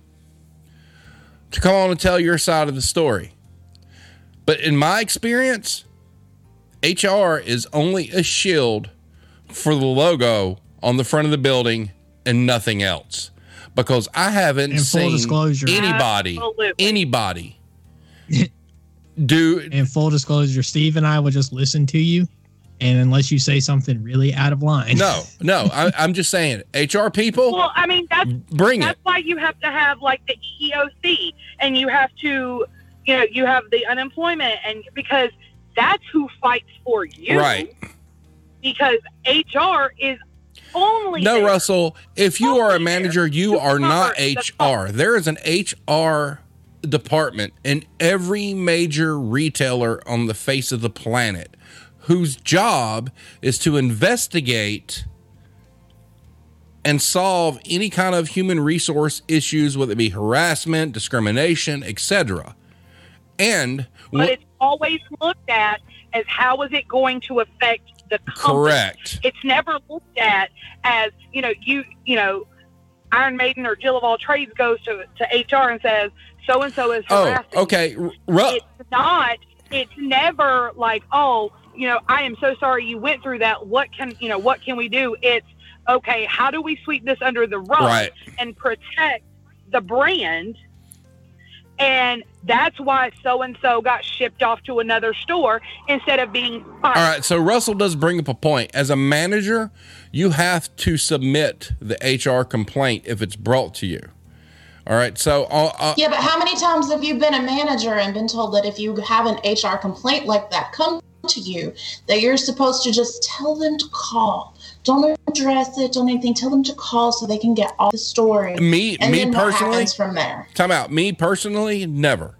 to come on and tell your side of the story. But in my experience, HR is only a shield for the logo on the front of the building and nothing else. Because I haven't full seen disclosure. anybody, Absolutely. anybody do In full disclosure, Steve and I will just listen to you, and unless you say something really out of line, no, no. I, I'm just saying, HR people, Well, I mean that's bring that's it. why you have to have like the EEOC and you have to you know you have the unemployment and because that's who fights for you Right. because HR is only No, there. Russell, if you are a Only manager, you are not HR. There is an HR department in every major retailer on the face of the planet whose job is to investigate and solve any kind of human resource issues, whether it be harassment, discrimination, etc. And but it's always looked at as how is it going to affect the company. correct. It's never looked at as you know you you know Iron Maiden or Jill of all trades goes to to HR and says so and so is Oh, okay. R- It's not. It's never like oh you know I am so sorry you went through that. What can you know what can we do? It's okay. How do we sweep this under the rug Right. and protect the brand? And that's why so and so got shipped off to another store instead of being fired. All right, so Russell does bring up a point. As a manager, you have to submit the HR complaint if it's brought to you. All right, so uh, uh, Yeah, but how many times have you been a manager and been told that if you have an HR complaint like that come to you, that you're supposed to just tell them to call? Don't address it, don't anything. Tell them to call so they can get all the story. me, and me personally, from there? time out. Me personally, never.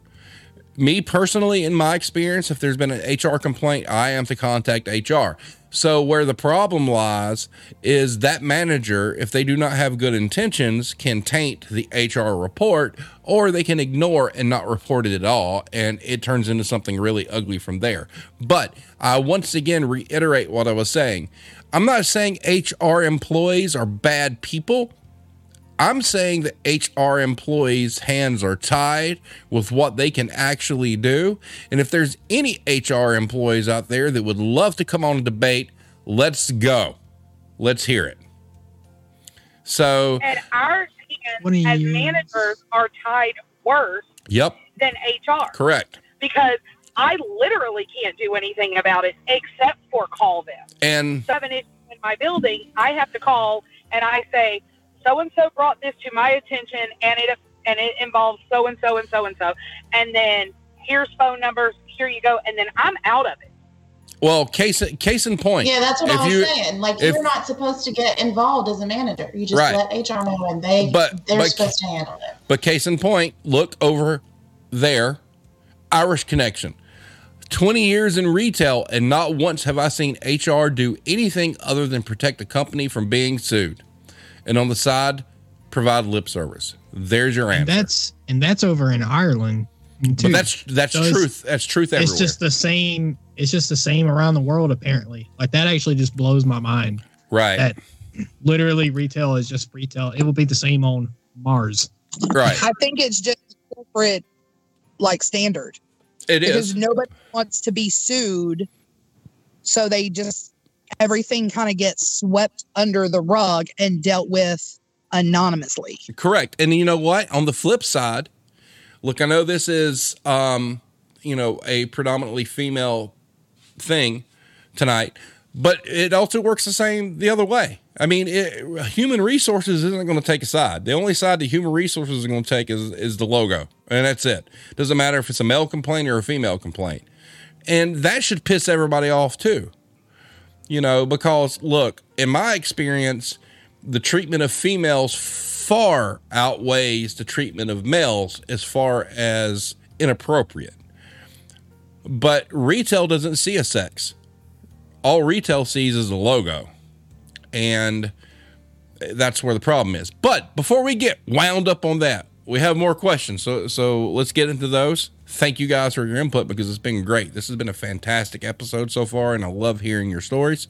Me personally, in my experience, if there's been an HR complaint, I am to contact HR. So where the problem lies is that manager, if they do not have good intentions, can taint the HR report, or they can ignore and not report it at all, and it turns into something really ugly from there. But I once again reiterate what I was saying. I'm not saying HR employees are bad people. I'm saying that HR employees' hands are tied with what they can actually do. And if there's any HR employees out there that would love to come on a debate, let's go. Let's hear it. So, And our hands as managers are tied worse yep, than HR correct. because I literally can't do anything about it except for call them. And So I have an issue in my building, I have to call and I say, so and so brought this to my attention and it and it involves so and so and so and so. And then here's phone numbers, here you go, and then I'm out of it. well, case case in point. Yeah, that's what if I was you- saying. Like if- you're not supposed to get involved as a manager. You just Right. let HR know and they But- they're but- supposed to handle it. But case in point, look over there, Irish Connection. 20 years in retail, and not once have I seen HR do anything other than protect the company from being sued. And on the side, provide lip service. There's your And answer. that's and that's over in Ireland too. but that's that's So truth. That's truth everywhere. it's just the same. It's just the same around the world apparently. Like that actually just blows my mind. right. that- Literally, retail is just retail. It will be the same on Mars. right. I think it's just corporate like standard It because is. nobody wants to be sued, so they just everything kind of gets swept under the rug and dealt with anonymously. Correct. And you know what? On the flip side, look, I know this is um, you know, a predominantly female thing tonight, but it also works the same the other way. I mean, it, human resources isn't going to take a side. The only side the human resources is going to take is is the logo, and that's it. Doesn't matter if it's a male complaint or a female complaint, and that should piss everybody off too. You know, because look, in my experience, the treatment of females far outweighs the treatment of males as far as inappropriate. But retail doesn't see a sex. All retail sees is a logo. And that's where the problem is. But before we get wound up on that, we have more questions. So so let's get into those. Thank you guys for your input because it's been great. This has been a fantastic episode so far and I love hearing your stories.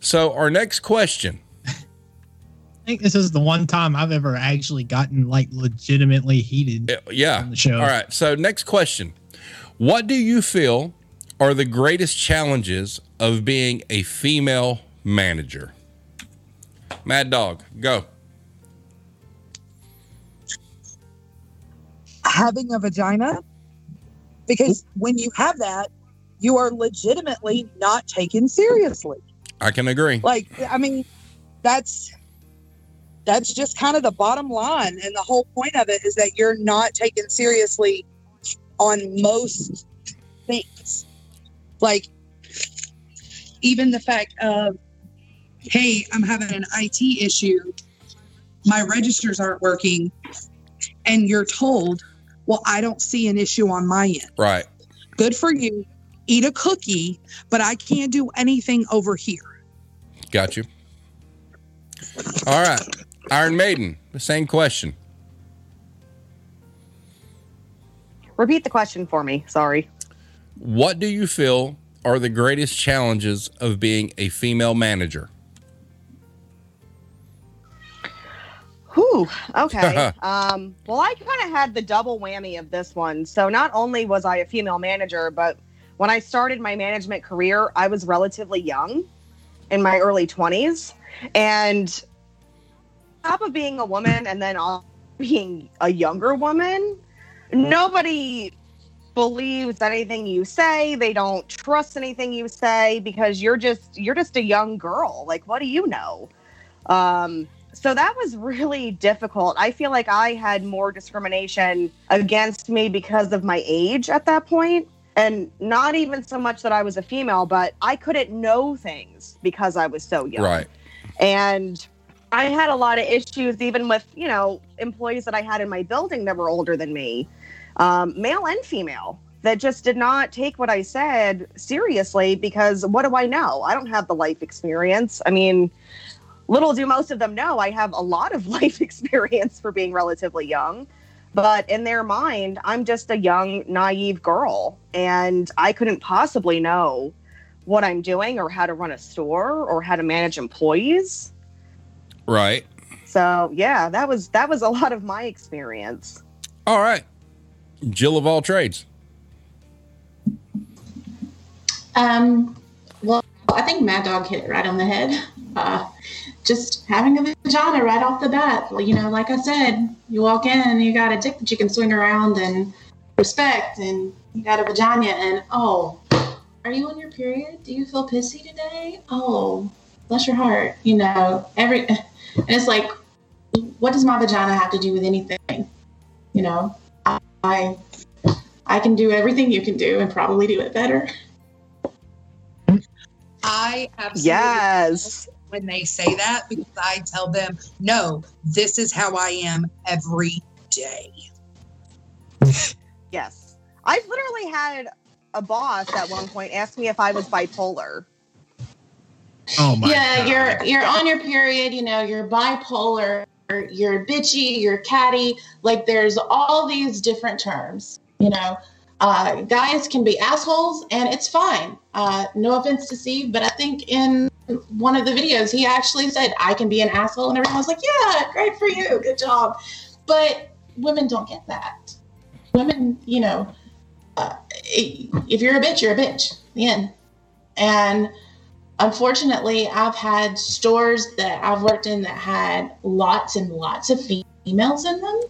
So our next question I think this is the one time I've ever actually gotten like legitimately heated. Uh, Yeah. on the show. All right. So, next question What do you feel are the greatest challenges of being a female manager? Mad Dog, go. Having a vagina, because when you have that, you are legitimately not taken seriously. I can agree. Like, I mean, that's that's just kind of the bottom line, and the whole point of it is that you're not taken seriously on most things. Like, even the fact of, hey, I'm having an IT issue, my registers aren't working, and you're told, well, I don't see an issue on my end. Right. Good for you. Eat a cookie, but I can't do anything over here. Got you. All right. Iron Maiden, the same question. Repeat the question for me. Sorry. What do you feel are the greatest challenges of being a female manager? Whew. Okay. um, well, I kind of had the double whammy of this one. So not only was I a female manager, but when I started my management career, I was relatively young in my early 20s. And on top of being a woman and then being a younger woman, nobody believes anything you say. They don't trust anything you say because you're just you're just a young girl. Like what do you know? Um so that was really difficult. I feel like I had more discrimination against me because of my age at that point. And not even so much that I was a female, but I couldn't know things because I was so young. Right. And I had a lot of issues, even with, you know, employees that I had in my building that were older than me, um, male and female, that just did not take what I said seriously because what do I know? I don't have the life experience. I mean, little do most of them know I have a lot of life experience for being relatively young. But in their mind, I'm just a young, naive girl, and I couldn't possibly know what I'm doing or how to run a store or how to manage employees. Right. So yeah, that was that was a lot of my experience. All right. Jill of all trades. Um, well, I think Mad Dog hit it right on the head. Uh, just having a vagina right off the bat. You know, like I said, you walk in and you got a dick that you can swing around and respect, and you got a vagina, and oh, are you on your period? Do you feel pissy today? Oh, bless your heart. You know, every, and it's like, what does my vagina have to do with anything? You know, I, I can do everything you can do and probably do it better. I absolutely Yes. When they say that because I tell them, no, this is how I am every day. Yes. I've literally had a boss at one point ask me if I was bipolar. Oh my yeah, God. you're you're on your period, you know, you're bipolar, you're, you're bitchy, you're catty. Like there's all these different terms, you know. Uh, guys can be assholes, and it's fine. Uh, no offense to Steve, but I think in one of the videos he actually said I can be an asshole, and everyone was like, "Yeah, great for you, good job." But women don't get that. Women, you know, uh, if you're a bitch, you're a bitch. The end. And unfortunately, I've had stores that I've worked in that had lots and lots of females in them.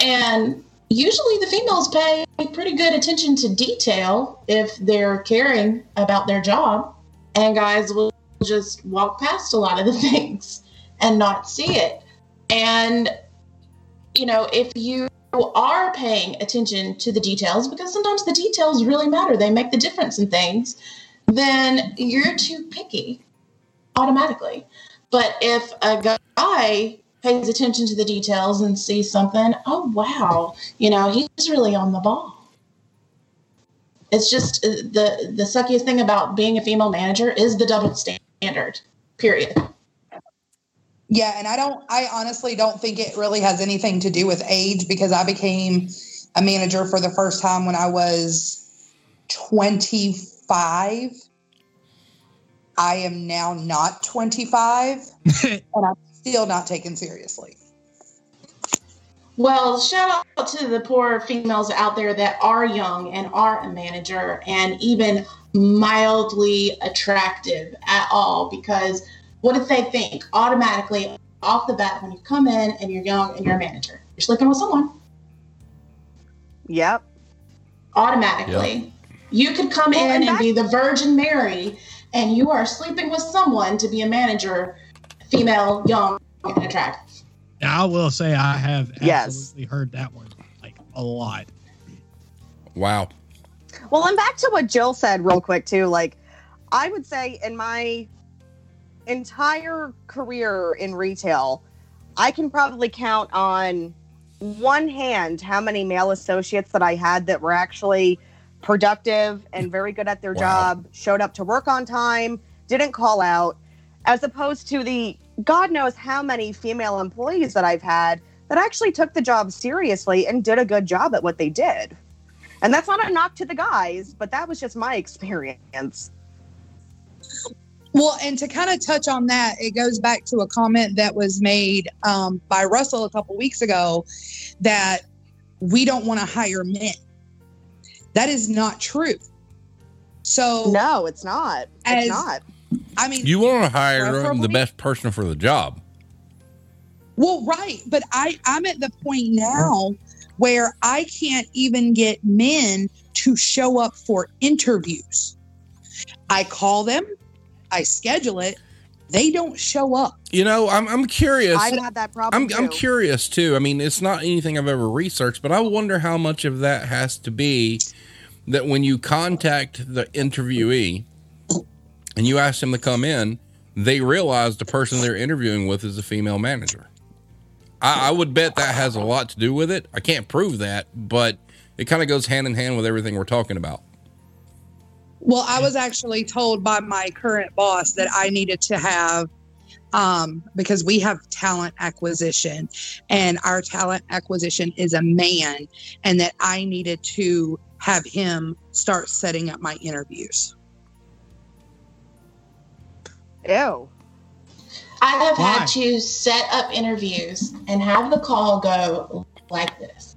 And usually the females pay pretty good attention to detail if they're caring about their job. And guys will just walk past a lot of the things and not see it. And, you know, if you are paying attention to the details, because sometimes the details really matter, they make the difference in things, then you're too picky automatically. But if a guy pays attention to the details and sees something, oh, wow, you know, he's really on the ball. It's just uh, the the suckiest thing about being a female manager is the double standard. Standard, period. Yeah, and I don't I honestly don't think it really has anything to do with age because I became a manager for the first time when I was 25. I am now not 25 and I'm still not taken seriously. Well, shout out to the poor females out there that are young and are a manager and even mildly attractive at all because what if they think automatically off the bat when you come in and you're young and you're a manager? You're sleeping with someone. Yep. Automatically. Yep. You could come Well, in and and be the Virgin Mary and you are sleeping with someone to be a manager, female, young, and attractive. Now, I will say I have Yes. absolutely heard that one like a lot. Wow. Well, and back to what Jill said, real quick, too. Like, I would say in my entire career in retail, I can probably count on one hand how many male associates that I had that were actually productive and very good at their Wow. job, showed up to work on time, didn't call out, as opposed to the God knows how many female employees that I've had that actually took the job seriously and did a good job at what they did. And that's not a knock to the guys, but that was just my experience. Well, and to kind of touch on that, it goes back to a comment that was made um, by Russell a couple weeks ago that we don't want to hire men. That is not true. So, No, it's not. As- It's not. I mean, You want to hire the Preferably- best person for the job. Well, right, but I I'm at the point now where I can't even get men to show up for interviews. I call them, I schedule it, they don't show up. You know, I'm I'm curious. I've had that problem. I'm I'm curious too. I mean, it's not anything I've ever researched, but I wonder how much of that has to be that when you contact the interviewee and you ask them to come in, they realize the person they're interviewing with is a female manager. I, I would bet that has a lot to do with it. I can't prove that, but it kind of goes hand in hand with everything we're talking about. Well, I was actually told by my current boss that I needed to have um because we have talent acquisition and our talent acquisition is a man and that I needed to have him start setting up my interviews. Ew. I have Why? had to set up interviews and have the call go like this.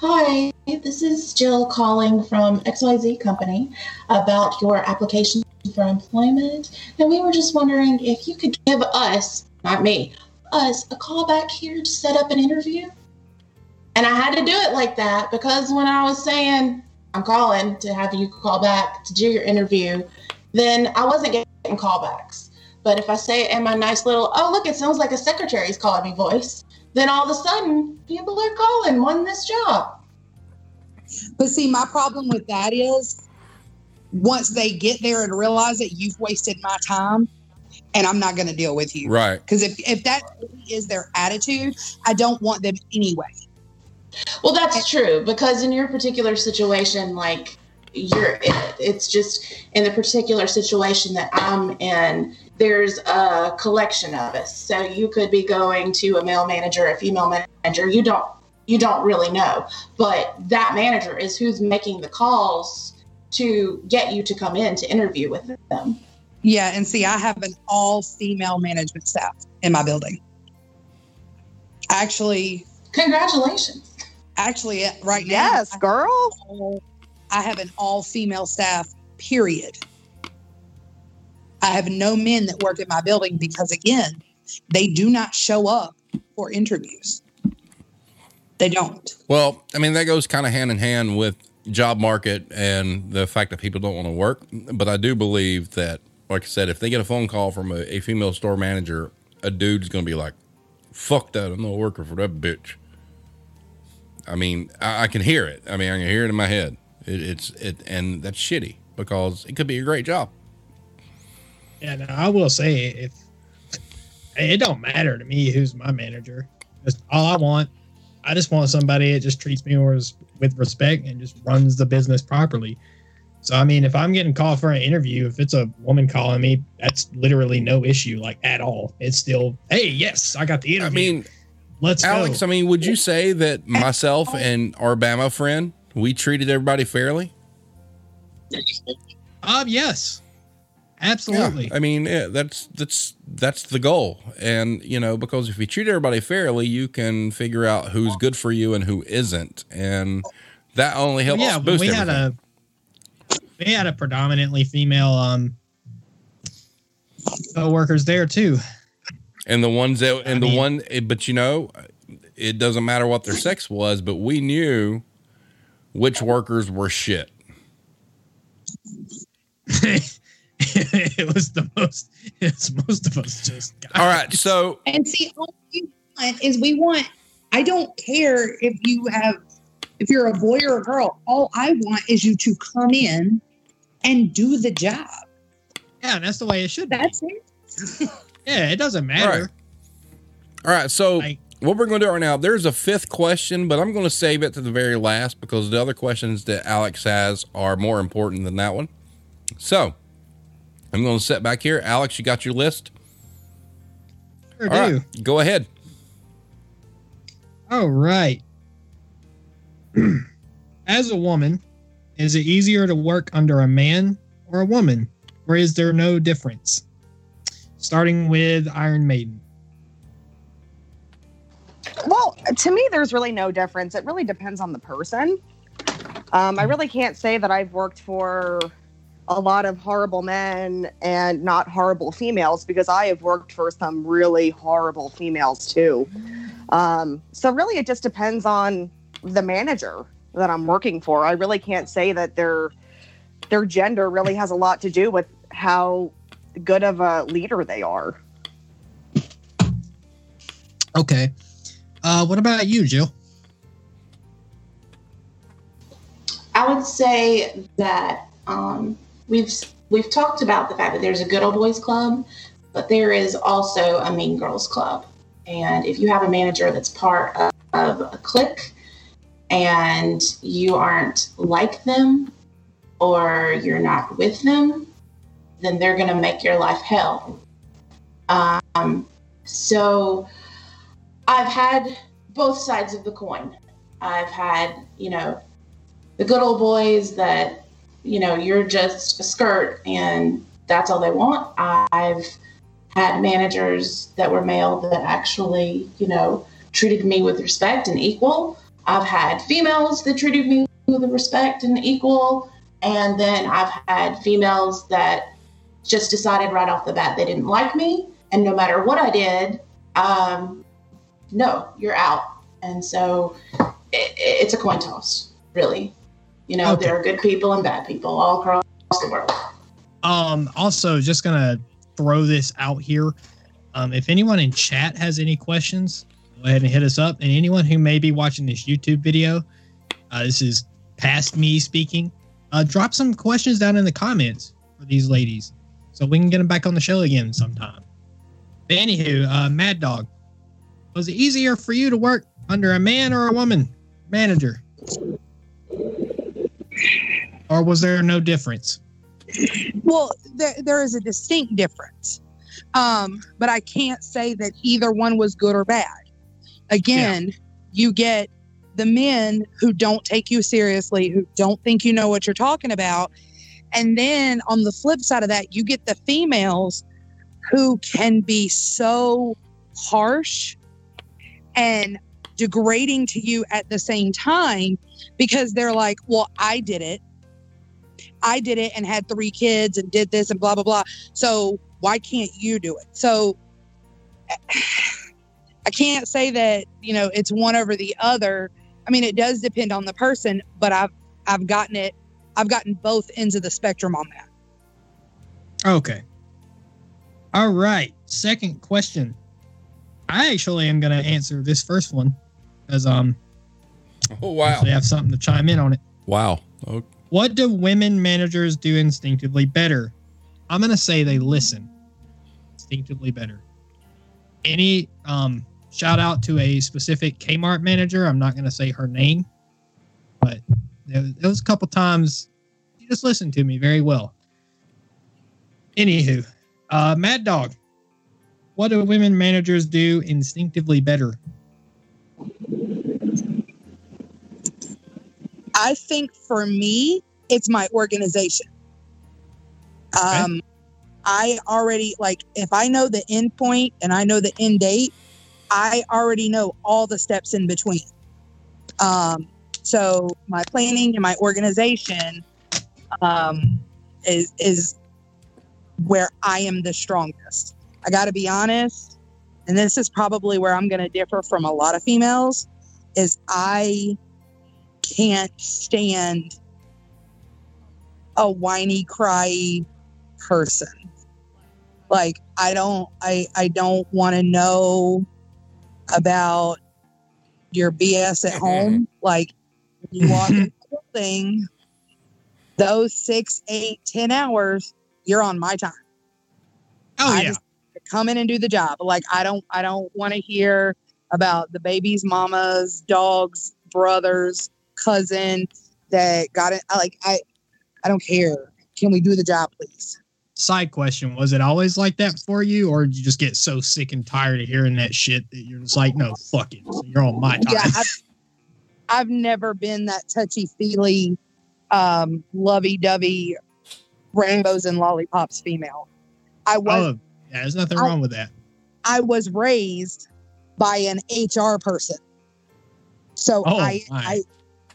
Hi, this is Jill calling from XYZ Company about your application for employment. And we were just wondering if you could give us, not me, us a call back here to set up an interview. And I had to do it like that because when I was saying, I'm calling to have you call back to do your interview, then I wasn't getting callbacks. But if I say it in my nice little, oh, look, it sounds like a secretary's calling me voice, then all of a sudden people are calling, wanting this job. But see, my problem with that is once they get there and realize that you've wasted my time and I'm not going to deal with you. Right. Because if, if that is their attitude, I don't want them anyway. Well, that's true because in your particular situation, like you're, it, it's just in the particular situation that I'm in, there's a collection of us. So you could be going to a male manager, a female manager. You don't, you don't really know, but that manager is who's making the calls to get you to come in to interview with them. Yeah. And see, I have an all female management staff in my building. Actually, Congratulations. actually, right now, Yes, girl. I have an all female staff, period. I have no men that work in my building because, again, they do not show up for interviews. They don't. Well, I mean, that goes kind of hand in hand with job market and the fact that people don't want to work. But I do believe that, like I said, if they get a phone call from a, a female store manager, a dude's going to be like, fuck that. I'm not working for that bitch. I mean, I, I can hear it. I mean, I can hear it in my head. It, it's it, and that's shitty because it could be a great job. Yeah, no, I will say if it don't matter to me who's my manager. Just all I want, I just want somebody that just treats me with with respect and just runs the business properly. So I mean, if I'm getting called for an interview, if it's a woman calling me, that's literally no issue, like at all. It's still, hey, yes, I got the interview. I mean, let's Alex, go. I mean, would you say that myself and our Bama friend, we treated everybody fairly? Um, yes, absolutely. Yeah, I mean, yeah, that's that's that's the goal, and you know, because if you treat everybody fairly, you can figure out who's good for you and who isn't, and that only helps yeah, boost we everything. had a we had a predominantly female um co-workers there too. and the ones that and I the mean- one, eh, but you know, it doesn't matter what their sex was, but we knew which workers were shit. it was the most. It's most of us just. Got All right, so And see, all we want is we want, I don't care if you have, if you're a boy or a girl, all I want is you to come in and do the job. Yeah, and that's the way it should be. That's it. Yeah, it doesn't matter. All right, so Like- what we're going to do right now, there's a fifth question, but I'm going to save it to the very last because the other questions that Alex has are more important than that one. So I'm going to sit back here. Alex, you got your list? Sure All do. right, go ahead. All right. As a woman, is it easier to work under a man or a woman, or is there no difference? Starting with Iron Maiden. Well, to me, there's really no difference. It really depends on the person. Um, I really can't say that I've worked for a lot of horrible men and not horrible females because I have worked for some really horrible females too. Um, so really, it just depends on the manager that I'm working for. I really can't say that their their gender really has a lot to do with how good of a leader they are. Okay. Uh, what about you, Jill? I would say that um, we've we've talked about the fact that there's a good old boys club, but there is also a mean girls club. And if you have a manager that's part of, of a clique and you aren't like them or you're not with them, then they're going to make your life hell. Um, so I've had both sides of the coin. I've had, you know, the good old boys that you know you're just a skirt and that's all they want. I've had managers that were male that actually you know treated me with respect and equal. I've had females that treated me with respect and equal. And then i've had females that just decided right off the bat they didn't like me. And no matter what i did um, no you're out. And so it, it's a coin toss really you know, Okay. there are good people and bad people all across the world. Um, also, just gonna throw this out here. Um, if anyone in chat has any questions, go ahead and hit us up. And anyone who may be watching this YouTube video, uh, this is past me speaking. Uh, drop some questions down in the comments for these ladies, so we can get them back on the show again sometime. But anywho, uh, Mad Dog, was it easier for you to work under a man or a woman manager, or was there no difference? Well, there, there is a distinct difference. Um, but I can't say that either one was good or bad. Again, you get the men who don't take you seriously, who don't think you know what you're talking about. And then on the flip side of that, you get the females who can be so harsh and degrading to you at the same time because they're like, well, I did it. I did it and had three kids and did this and blah blah blah. So why can't you do it? So I can't say that you know it's one over the other. I mean, it does depend on the person, but I've I've gotten it. I've gotten both ends of the spectrum on that. Okay. All right. Second question. I actually am going to answer this first one as um Oh wow, they have something to chime in on it. wow. Oh, What do women managers do instinctively better? I'm going to say they listen instinctively better. Any um shout out to a specific Kmart manager. I'm not going to say her name, but there, there was a couple times she just listened to me very well. Anywho, uh, Mad Dog, what do women managers do instinctively better? I think for me, it's my organization. Um, I already like if I know the end point and I know the end date, I already know all the steps in between. Um, so my planning and my organization um, is is where I am the strongest. I got to be honest, and this is probably where I'm going to differ from a lot of females. Is I can't stand a whiny, cry person. Like I don't, I I don't want to know about your BS at home. Like you walk in the building, those six, eight, ten hours, you're on my time. Oh I yeah, just come in and do the job. Like I don't I don't want to hear about the baby's mama's, dogs, brothers, cousin that got it. I Like I I don't care. Can we do the job, please? side question was it always like that for you or did you just get so sick and tired of hearing that shit that you're just like no fuck it so you're on my time Yeah, I've, I've never been that touchy feely, um, lovey dovey, rainbows and lollipops female. I was oh yeah there's nothing I- wrong with that I was raised by an HR person. So Oh, I, my. I,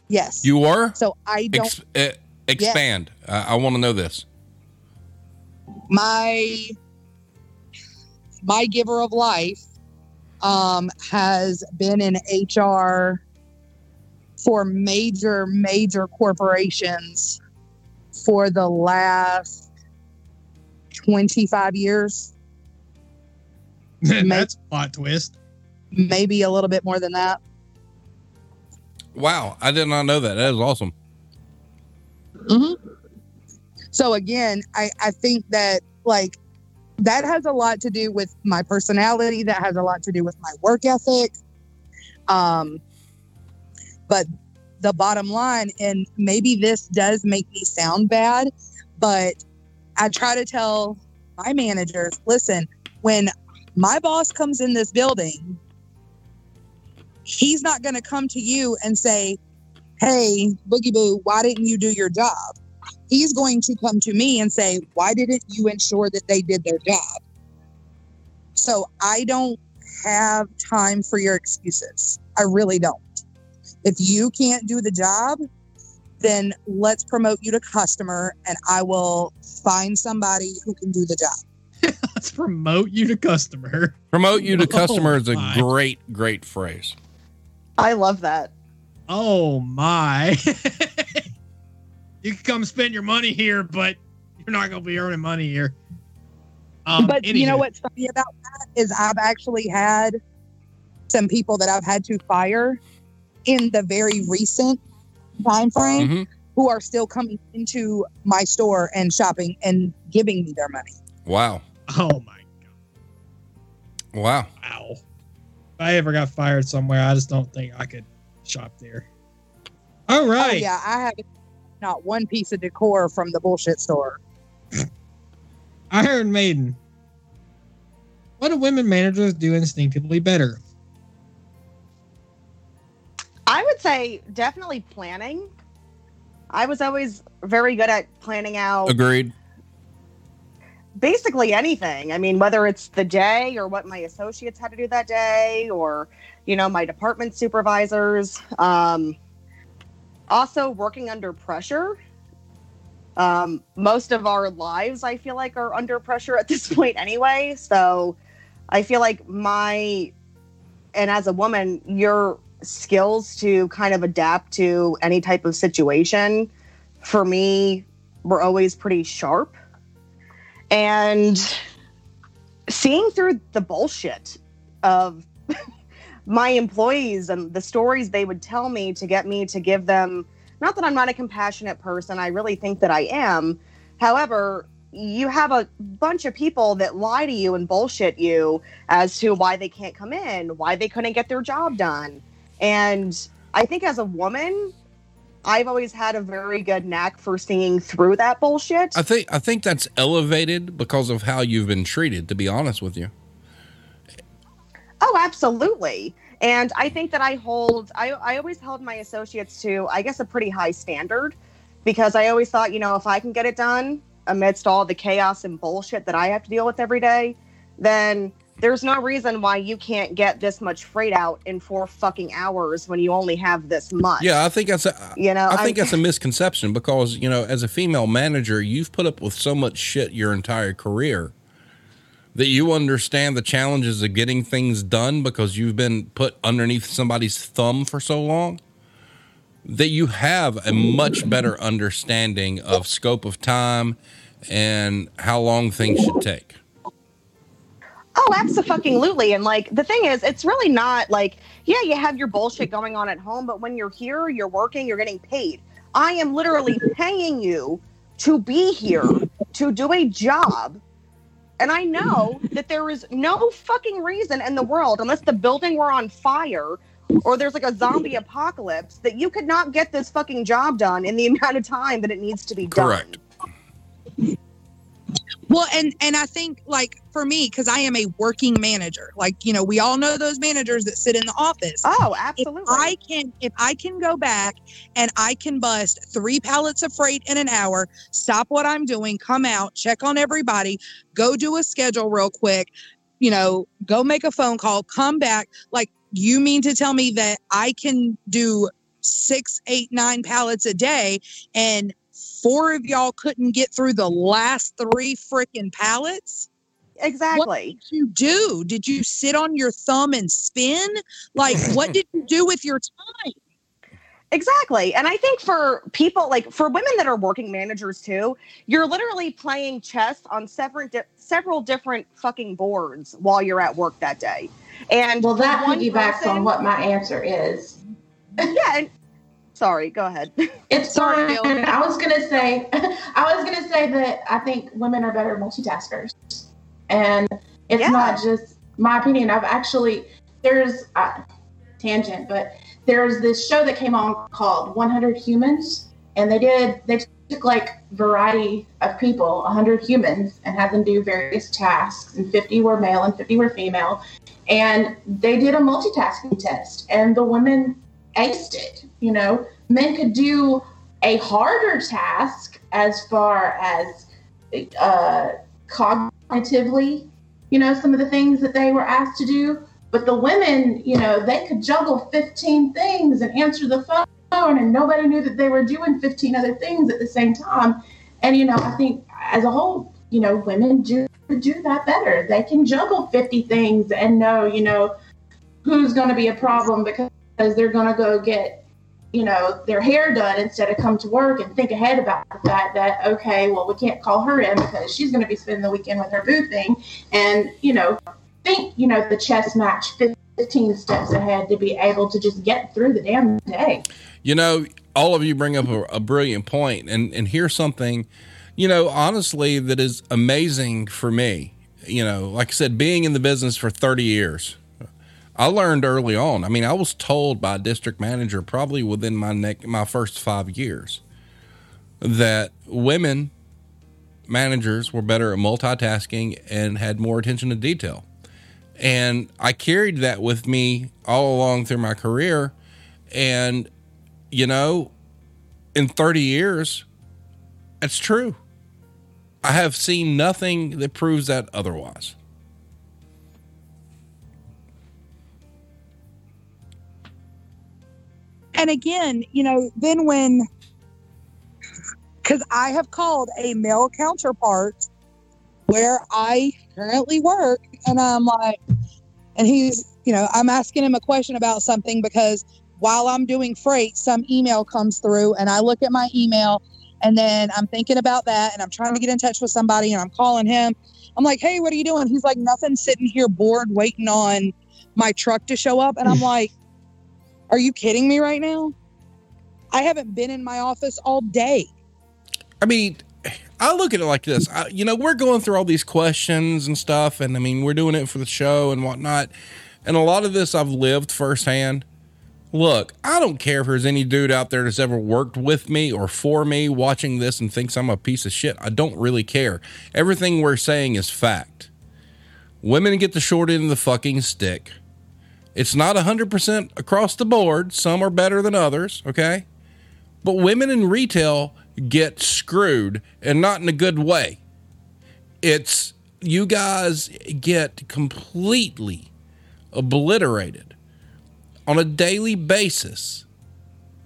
yes. you were? so I don't. Ex- uh, expand. I, I want to know this. my my giver of life um, has been in HR for major major corporations for the last 25 years that's a plot twist. maybe a little bit more than that. Wow, I did not know that. That is awesome. so again I, I think that like that has a lot to do with my personality. That has a lot to do with my work ethic. Um but the bottom line and maybe this does make me sound bad but i try to tell my managers listen when my boss comes in this building he's not going to come to you and say hey boogie boo why didn't you do your job he's going to come to me and say, Why didn't you ensure that they did their job? So I don't have time for your excuses. I really don't. If you can't do the job, then let's promote you to customer and I will find somebody who can do the job. Let's promote you to customer Promote you to Oh, customer is a my. great, great phrase. I love that. oh my you can come spend your money here but you're not gonna be earning money here um, but you know what's funny about that is I've actually had some people that I've had to fire in the very recent time frame hmm who are still coming into my store and shopping and giving me their money. Wow. Oh my god! Wow. Wow. If I ever got fired somewhere, I just don't think I could shop there. All oh, right. Oh yeah, I have not one piece of decor from the bullshit store. Iron Maiden. What do women managers do instinctively better? I would say definitely planning. I was always very good at planning out Agreed. Basically anything. I mean, whether it's the day or what my associates had to do that day or, you know, my department supervisors. Um, also, working under pressure. Um, most of our lives, I feel like, are under pressure at this point anyway. So I feel like my, and as a woman, your skills to kind of adapt to any type of situation for me were always pretty sharp. And seeing through the bullshit of my employees and the stories they would tell me to get me to give them not that I'm not a compassionate person, I really think that I am. However, you have a bunch of people that lie to you and bullshit you as to why they can't come in, why they couldn't get their job done. And I think as a woman, I've always had a very good knack for seeing through that bullshit. I think I think that's elevated because of how you've been treated. To be honest with you, Oh, absolutely. And I think that I hold, I, I always held my associates to, I guess, a pretty high standard because I always thought, you know, if I can get it done amidst all the chaos and bullshit that I have to deal with every day, then there's no reason why you can't get this much freight out in four fucking hours when you only have this much. yeah, I think that's a, You know, I think I'm- that's a misconception because you know, as a female manager, you've put up with so much shit your entire career that you understand the challenges of getting things done because you've been put underneath somebody's thumb for so long that you have a much better understanding of scope of time and how long things should take. Oh, absolutely. And like the thing is, it's really not like, yeah, you have your bullshit going on at home, but when you're here, you're working, you're getting paid. I am literally paying you to be here to do a job. And I know that there is no fucking reason in the world, unless the building were on fire or there's like a zombie apocalypse, that you could not get this fucking job done in the amount of time that it needs to be done. Correct. done. Well, and and I think like for me, because I am a working manager, like you know, we all know those managers that sit in the office. Oh, If absolutely. I can, if I can go back and I can bust three pallets of freight in an hour, stop what I'm doing, come out, check on everybody, go do a schedule real quick, you know, go make a phone call, come back. Like, you mean to tell me that I can do six, eight, nine pallets a day and four of y'all couldn't get through the last three freaking pallets? exactly. What did you do? Did you sit on your thumb and spin? Like, what did you do with your time? Exactly. And I think for people like for women that are working managers too, you're literally playing chess on several di- several different fucking boards while you're at work that day. And Well, that one piggybacks person- on what my answer is. Yeah, and sorry, go ahead. It's Sorry. I was gonna say, I was gonna say that I think women are better multitaskers, and it's Yeah. not just my opinion. I've actually there's uh, tangent, but there's this show that came on called 100 Humans, and they did they took like variety of people, 100 humans, and had them do various tasks, and 50 were male and 50 were female, and they did a multitasking test, and the women aced it. You know, men could do a harder task as far as uh, cognitively, you know, some of the things that they were asked to do. But the women, you know, they could juggle 15 things and answer the phone, and nobody knew that they were doing 15 other things at the same time. And, you know, I think as a whole, you know, women do do that better. They can juggle 50 things and know, you know, who's going to be a problem because they're going to go get you know, their hair done instead of come to work and think ahead about the fact that, okay, well, we can't call her in because she's going to be spending the weekend with her boo thing. And, you know, think, you know, the chess match 15 steps ahead to be able to just get through the damn day. You know, all of you bring up a, a brilliant point, and and here's something, you know, honestly, that is amazing for me. You know, like I said, being in the business for 30 years, I learned early on. I mean, I was told by a district manager probably within my neck my first five years that women managers were better at multitasking and had more attention to detail. And I carried that with me all along through my career. And, you know, in 30 years, it's true. I have seen nothing that proves that otherwise. And again, you know, then when because I have called a male counterpart where I currently work, and I'm like, and he's, you know, I'm asking him a question about something because while I'm doing freight, some email comes through, and I look at my email, and then I'm thinking about that, and I'm trying to get in touch with somebody, and I'm calling him. I'm like, hey, what are you doing? He's like, nothing, sitting here bored, waiting on my truck to show up, and I'm like, are you kidding me right now? I haven't been in my office all day. I mean, I look at it like this. I, you know, we're going through all these questions and stuff, and I mean, we're doing it for the show and whatnot. And a lot of this I've lived firsthand. Look, I don't care if there's any dude out there that's ever worked with me or for me watching this and thinks I'm a piece of shit. I don't really care. Everything we're saying is fact. Women get the short end of the fucking stick. It's not 100% across the board. Some are better than others, okay? But women in retail get screwed and not in a good way. It's you guys get completely obliterated on a daily basis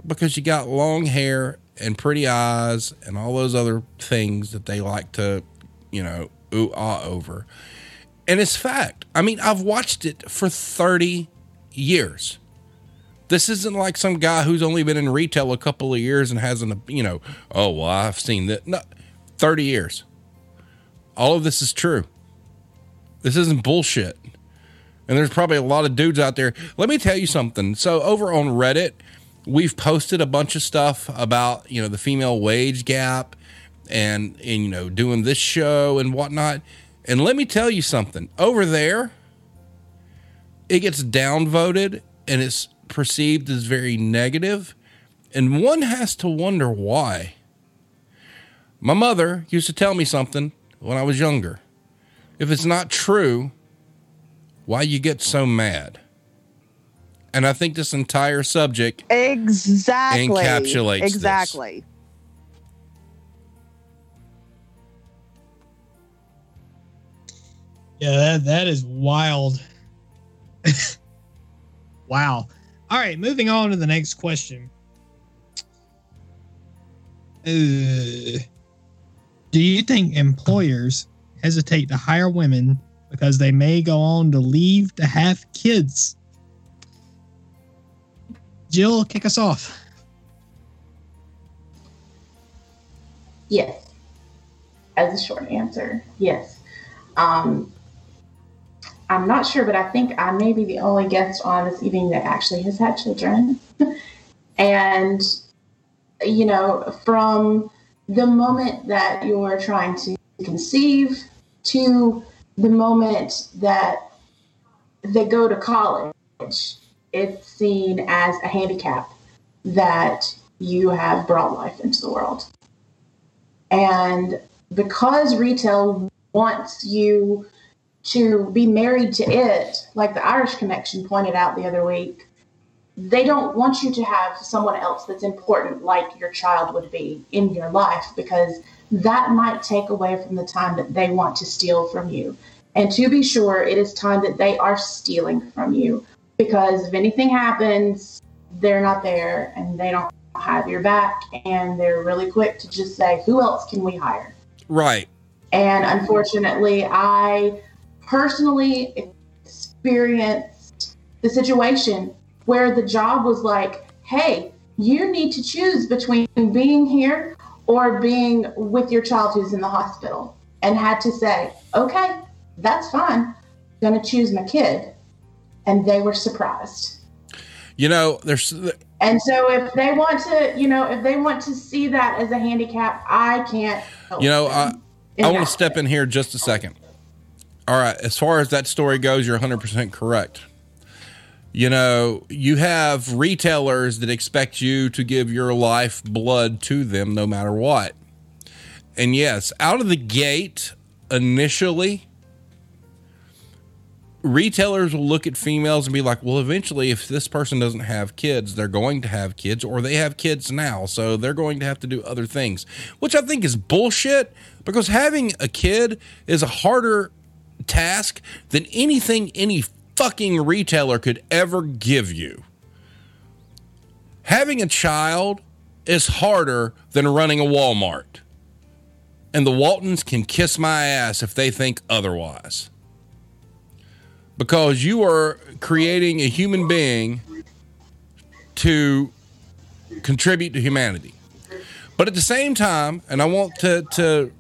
because you got long hair and pretty eyes and all those other things that they like to, you know, ooh ah over. And it's fact. I mean, I've watched it for 30 years. This isn't like some guy who's only been in retail a couple of years and hasn't, you know, oh, well, I've seen that. No, 30 years. All of this is true. This isn't bullshit. And there's probably a lot of dudes out there. Let me tell you something. So, over on Reddit, we've posted a bunch of stuff about, you know, the female wage gap and, and you know, doing this show and whatnot. And let me tell you something. Over there, it gets downvoted and it's perceived as very negative, and one has to wonder why. My mother used to tell me something when I was younger. If it's not true, why you get so mad? And I think this entire subject Exactly. Encapsulates this. Exactly. Yeah, that, that is wild. wow. All right, moving on to the next question. Uh, do you think employers hesitate to hire women because they may go on to leave to have kids? Jill, kick us off. Yes. As a short answer, yes. Um, I'm not sure, but I think I may be the only guest on this evening that actually has had children. and, you know, from the moment that you're trying to conceive to the moment that they go to college, it's seen as a handicap that you have brought life into the world. And because retail wants you to be married to it, like the Irish Connection pointed out the other week, they don't want you to have someone else that's important like your child would be in your life because that might take away from the time that they want to steal from you. And to be sure, it is time that they are stealing from you because if anything happens, they're not there and they don't have your back and they're really quick to just say, who else can we hire? right. And unfortunately, I personally experienced the situation where the job was like, hey, you need to choose between being here or being with your child who's in the hospital. And had to say, okay, that's fine. Gonna choose my kid. And they were surprised. You know, there's And so if they want to, you know, if they want to see that as a handicap, I can't. help You know, I, I want to step in here just a second. All right, as far as that story goes, you're 100% correct. You know, you have retailers that expect you to give your life blood to them no matter what. And yes, out of the gate, initially, retailers will look at females and be like, well, eventually, if this person doesn't have kids, they're going to have kids, or they have kids now. So they're going to have to do other things, which I think is bullshit because having a kid is a harder task than anything any fucking retailer could ever give you. Having a child is harder than running a Walmart. And the Waltons can kiss my ass if they think otherwise. Because you are creating a human being to contribute to humanity. But at the same time, and I want to, to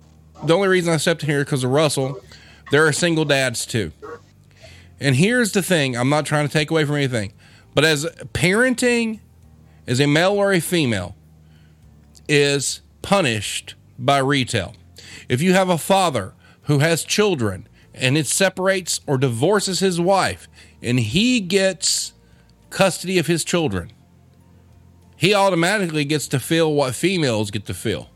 the only reason I stepped in here because of Russell, there are single dads too. And here's the thing I'm not trying to take away from anything, but as parenting as a male or a female is punished by retail. If you have a father who has children and it separates or divorces his wife and he gets custody of his children, he automatically gets to feel what females get to feel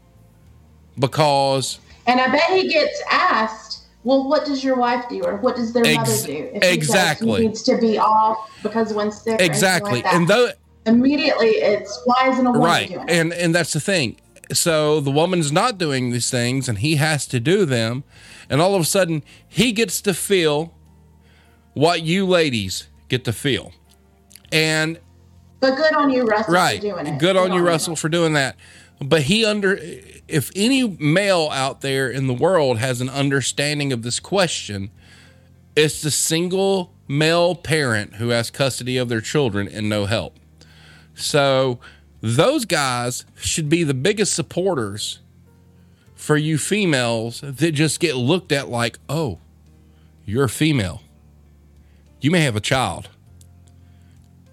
because And I bet he gets asked, well, what does your wife do, or what does their Ex- mother do? If exactly. he needs to be off because one's sick. exactly like and though immediately it's why isn't a woman right doing it? and and that's the thing so the woman's not doing these things and he has to do them and all of a sudden he gets to feel what you ladies get to feel and But good on you, Russell, right for doing it. good on you russell for doing that but he under if any male out there in the world has an understanding of this question it's the single male parent who has custody of their children and no help so those guys should be the biggest supporters for you females that just get looked at like, oh, you're a female. You may have a child.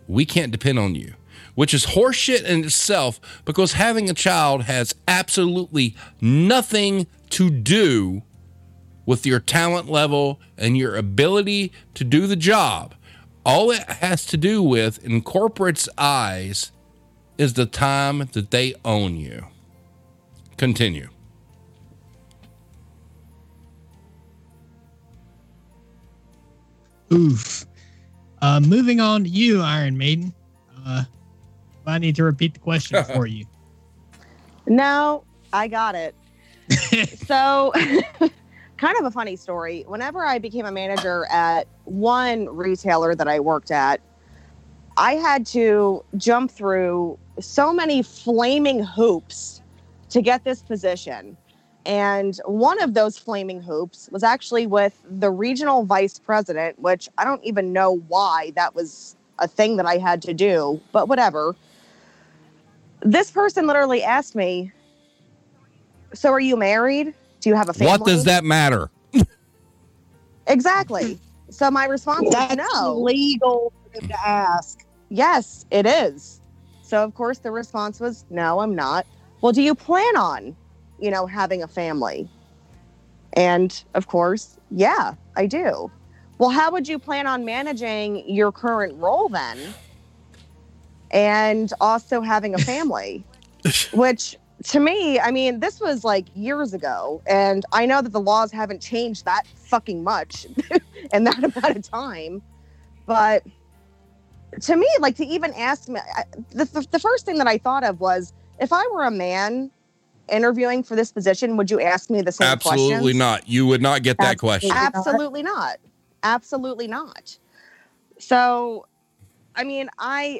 We can't depend on you, which is horseshit in itself because having a child has absolutely nothing to do with your talent level and your ability to do the job. All it has to do with, in corporate's eyes, is the time that they own you. Continue. Oof. Uh, moving on to you, Iron Maiden. Uh, I need to repeat the question for you. No, I got it. so, kind of a funny story. Whenever I became a manager at one retailer that I worked at, I had to jump through so many flaming hoops to get this position. And one of those flaming hoops was actually with the regional vice president, which I don't even know why that was a thing that I had to do, but whatever. This person literally asked me, So are you married? Do you have a family? What does that matter? Exactly. So my response That's was no. legal for them to ask. Yes, it is. So of course the response was no, I'm not. Well, do you plan on, you know, having a family? And of course, yeah, I do. Well, how would you plan on managing your current role then? And also having a family, which to me, I mean, this was like years ago, and I know that the laws haven't changed that fucking much in that amount of time. But to me, like to even ask me, I, the, the, the first thing that I thought of was if I were a man interviewing for this position, would you ask me the same Absolutely questions? not. You would not get that Absolutely. question. Absolutely not. Absolutely not. So, I mean, I,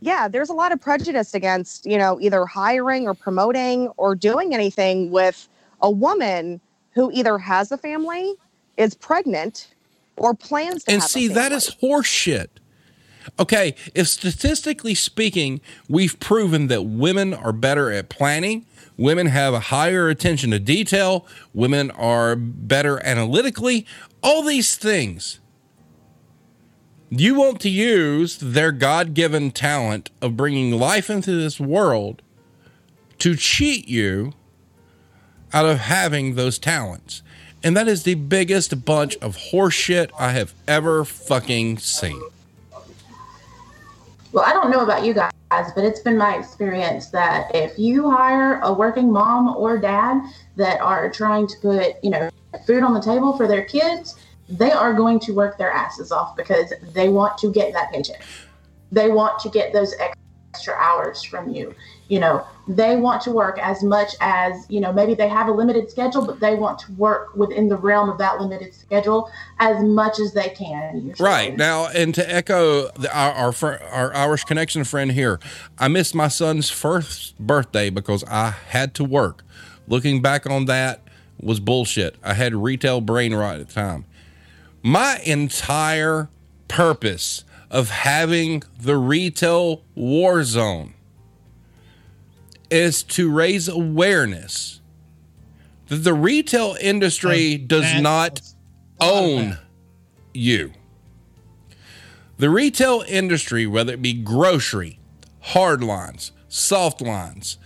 yeah, there's a lot of prejudice against, you know, either hiring or promoting or doing anything with a woman who either has a family, is pregnant, or plans to And see, that is horseshit. Okay, if statistically speaking, we've proven that women are better at planning, women have a higher attention to detail, women are better analytically, all these things. You want to use their God given talent of bringing life into this world to cheat you out of having those talents. And that is the biggest bunch of horseshit I have ever fucking seen. Well, I don't know about you guys, but it's been my experience that if you hire a working mom or dad that are trying to put, you know, food on the table for their kids, they are going to work their asses off because they want to get that paycheck. They want to get those extra hours from you. You know, they want to work as much as, you know, maybe they have a limited schedule, but they want to work within the realm of that limited schedule as much as they can. Right now, and to echo the, our our, our Irish connection friend here, I missed my son's first birthday because I had to work. Looking back on that was bullshit. I had retail brain rot at the time. My entire purpose of having the retail war zone is to raise awareness that the retail industry does not was a lot of own you. The retail industry, whether it be grocery, hard lines, soft lines,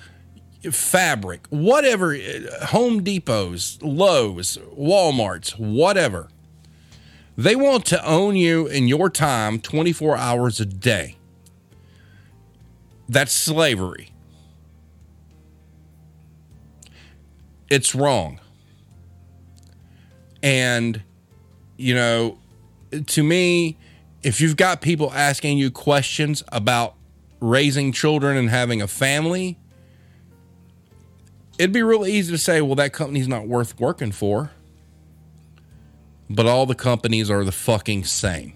fabric, whatever, uh, Home Depots, Lowe's, Walmart's, whatever, they want to own you in your time 24 hours a day. That's slavery. It's wrong. And, you know, to me, if you've got people asking you questions about raising children and having a family, it'd be real easy to say, well, that company's not worth working for. But all the companies are the fucking same.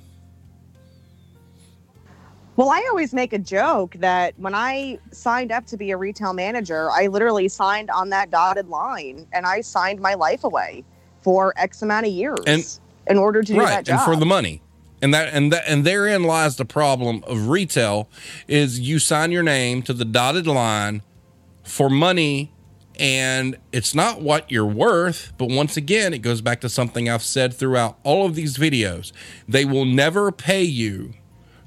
Well, I always make a joke that when I signed up to be a retail manager, I literally signed on that dotted line and I signed my life away for X amount of years And- in order to do that right job. and for the money and that and that and therein lies the problem of retail is you sign your name to the dotted line for money and it's not what you're worth but once again it goes back to something i've said throughout all of these videos they will never pay you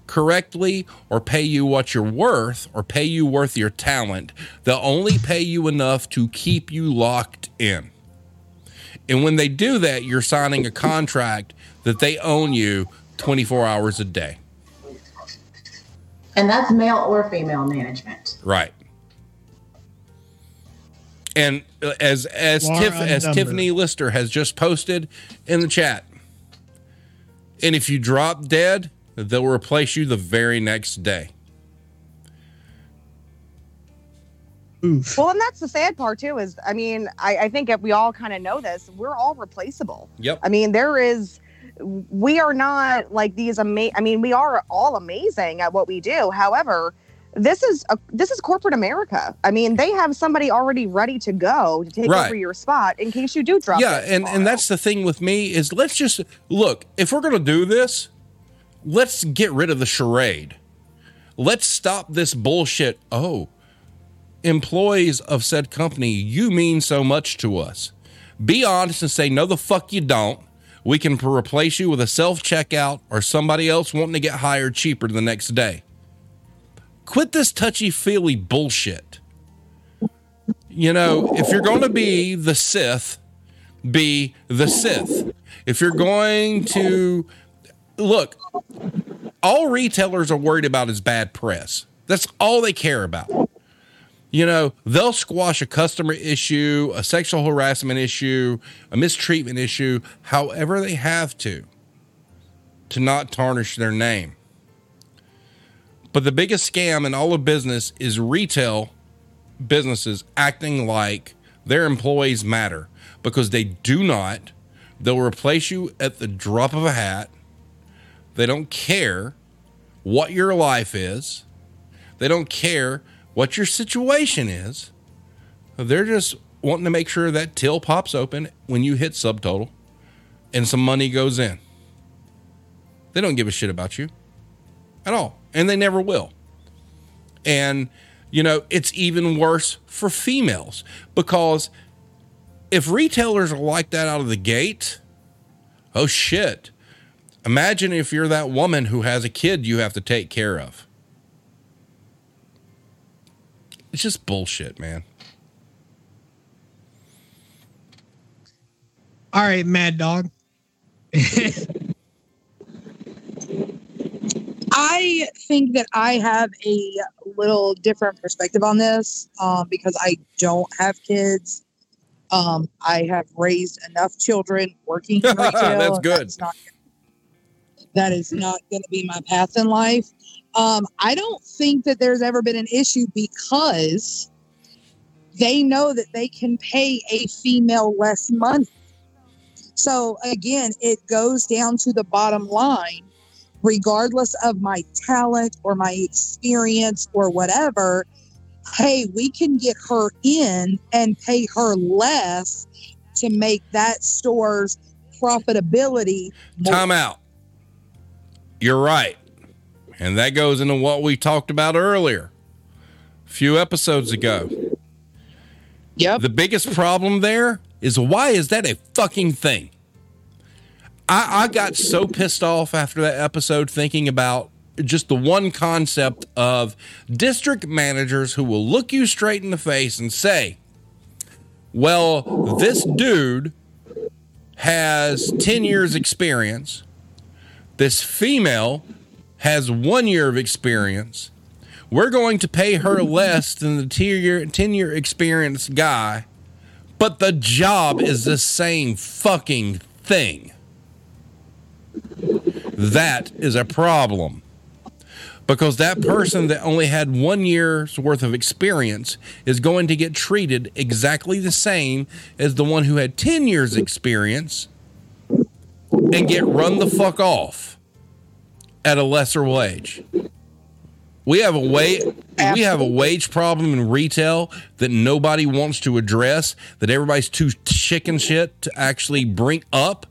correctly or pay you what you're worth or pay you worth your talent they'll only pay you enough to keep you locked in and when they do that, you're signing a contract that they own you 24 hours a day. And that's male or female management. Right. And uh, as as Tiff, as. Tiffany Lister has just posted in the chat, and if you drop dead, they'll replace you the very next day. Oof. Well, and that's the sad part too. Is I mean, I, I think if we all kind of know this. We're all replaceable. Yep. I mean, there is. We are not like these amazing. I mean, we are all amazing at what we do. However, this is a, this is corporate America. I mean, they have somebody already ready to go to take Right. over your spot in case you do drop. yeah and and that's the thing with me is let's just look if we're gonna do this let's get rid of the charade let's stop this bullshit oh employees of said company you mean so much to us be honest and say no the fuck you don't we can replace you with a self-checkout or somebody else wanting to get hired cheaper the next day quit this touchy-feely bullshit you know, if you're going to be the Sith, be the Sith. If you're going to look, all retailers are worried about is bad press. That's all they care about. You know, they'll squash a customer issue, a sexual harassment issue, a mistreatment issue, however they have to, to not tarnish their name. But the biggest scam in all of business is retail businesses acting like their employees matter because they do not. They'll replace you at the drop of a hat. They don't care what your life is. They don't care what your situation is. They're just wanting to make sure that till pops open when you hit subtotal and some money goes in. They don't give a shit about you at all. And they never will. And, you know, it's even worse for females because if retailers are like that out of the gate, oh shit. Imagine if you're that woman who has a kid you have to take care of. It's just bullshit, man. All right, Mad Dog. I think that I have a little different perspective on this um, because I don't have kids. Um, I have raised enough children working in retail. That's good. not, that is not going to be my path in life. Um, I don't think that there's ever been an issue because they know that they can pay a female less money. So again, it goes down to the bottom line. Regardless of my talent or my experience or whatever, hey, we can get her in and pay her less to make that store's profitability more. Time out. You're right. And that goes into what we talked about earlier, a few episodes ago. Yep. The biggest problem there is why is that a fucking thing? I, I got so pissed off after that episode thinking about just the one concept of district managers who will look you straight in the face and say, well, this dude has 10 years experience. This female has one year of experience. We're going to pay her less than the 10 year, 10 year experienced guy, but the job is the same fucking thing. That is a problem. Because that person that only had one year's worth of experience is going to get treated exactly the same as the one who had 10 years' experience and get run the fuck off at a lesser wage. We have a wage we have a wage problem in retail that nobody wants to address, that everybody's too chicken shit to actually bring up.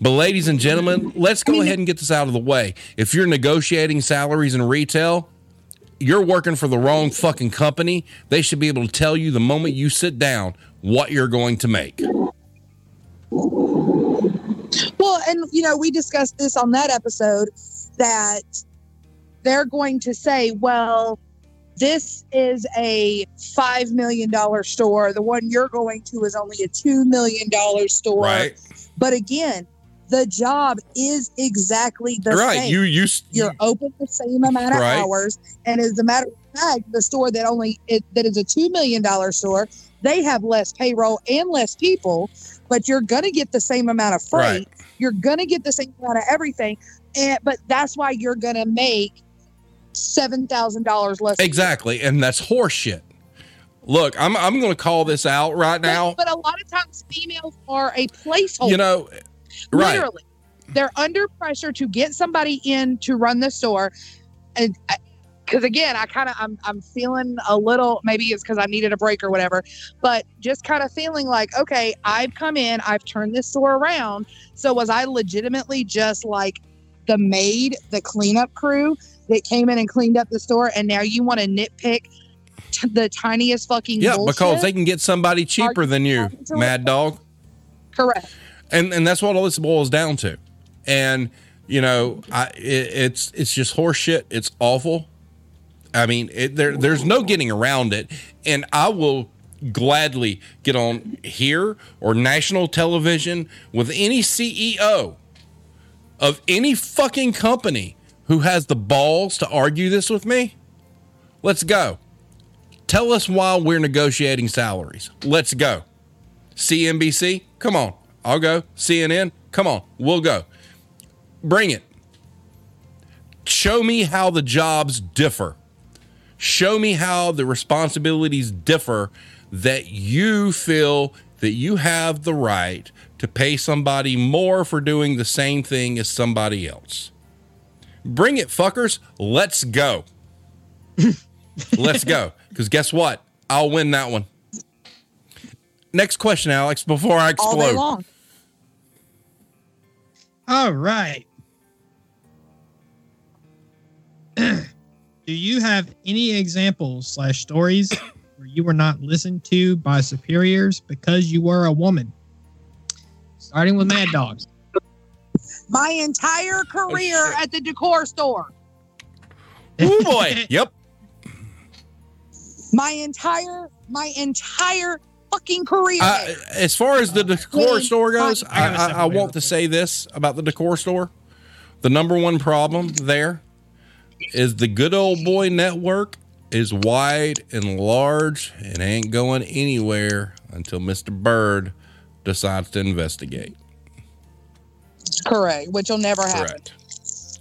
But ladies and gentlemen, let's go ahead and get this out of the way. If you're negotiating salaries in retail, you're working for the wrong fucking company. They should be able to tell you the moment you sit down what you're going to make. Well, and you know, we discussed this on that episode that they're going to say, well, this is a $5 million store. The one you're going to is only a $2 million store. Right. But again, the job is exactly the right. same. You you You're open the same amount of Right. hours. And as a matter of fact, the store that only it, that is a $2 million store, they have less payroll and less people, but you're going to get the same amount of freight. Right. You're going to get the same amount of everything. And, but that's why you're going to make $7,000 less. Exactly, and that's horseshit. Look, I'm I'm going to call this out right But, now. but a lot of times females are a placeholder. You know, right? Literally, they're under pressure to get somebody in to run the store, and uh, because again, I kind of I'm I'm feeling a little maybe it's because I needed a break or whatever, but just kind of feeling like okay, I've come in, I've turned this store around. So was I legitimately just like the maid, the cleanup crew that came in and cleaned up the store, and now you want to nitpick t- the tiniest fucking Yeah, bullshit? because they can get somebody cheaper you than you, to Mad? Dog. correct. And and that's what all this boils down to. And you know i it, it's it's just horseshit. It's awful. I mean it, there there's no getting around it. And i will gladly get on here or national television with any ceo of any fucking company who has the balls to argue this with me. Let's go. Tell us why we're negotiating salaries. Let's go. CNBC, come on, I'll go. CNN, come on, we'll go. Bring it. Show me how the jobs differ. Show me how the responsibilities differ that you feel that you have the right to pay somebody more for doing the same thing as somebody else. Bring it, fuckers. Let's go. Let's go. Because guess what? I'll win that one. Next question, Alex, before I explode. Long. All right. Do you have any examples slash stories where you were not listened to by superiors because you were a woman? Starting with Mad Dogs. My entire career Oh, at the decor store. Oh boy. yep. My entire, my entire fucking career. Uh, as far as the decor Queen, store goes, I I, I, I want to say this about the decor store. The number one problem there is the good old boy network is wide and large and ain't going anywhere until Mr. Bird decides to investigate. Correct, which will never happen Correct.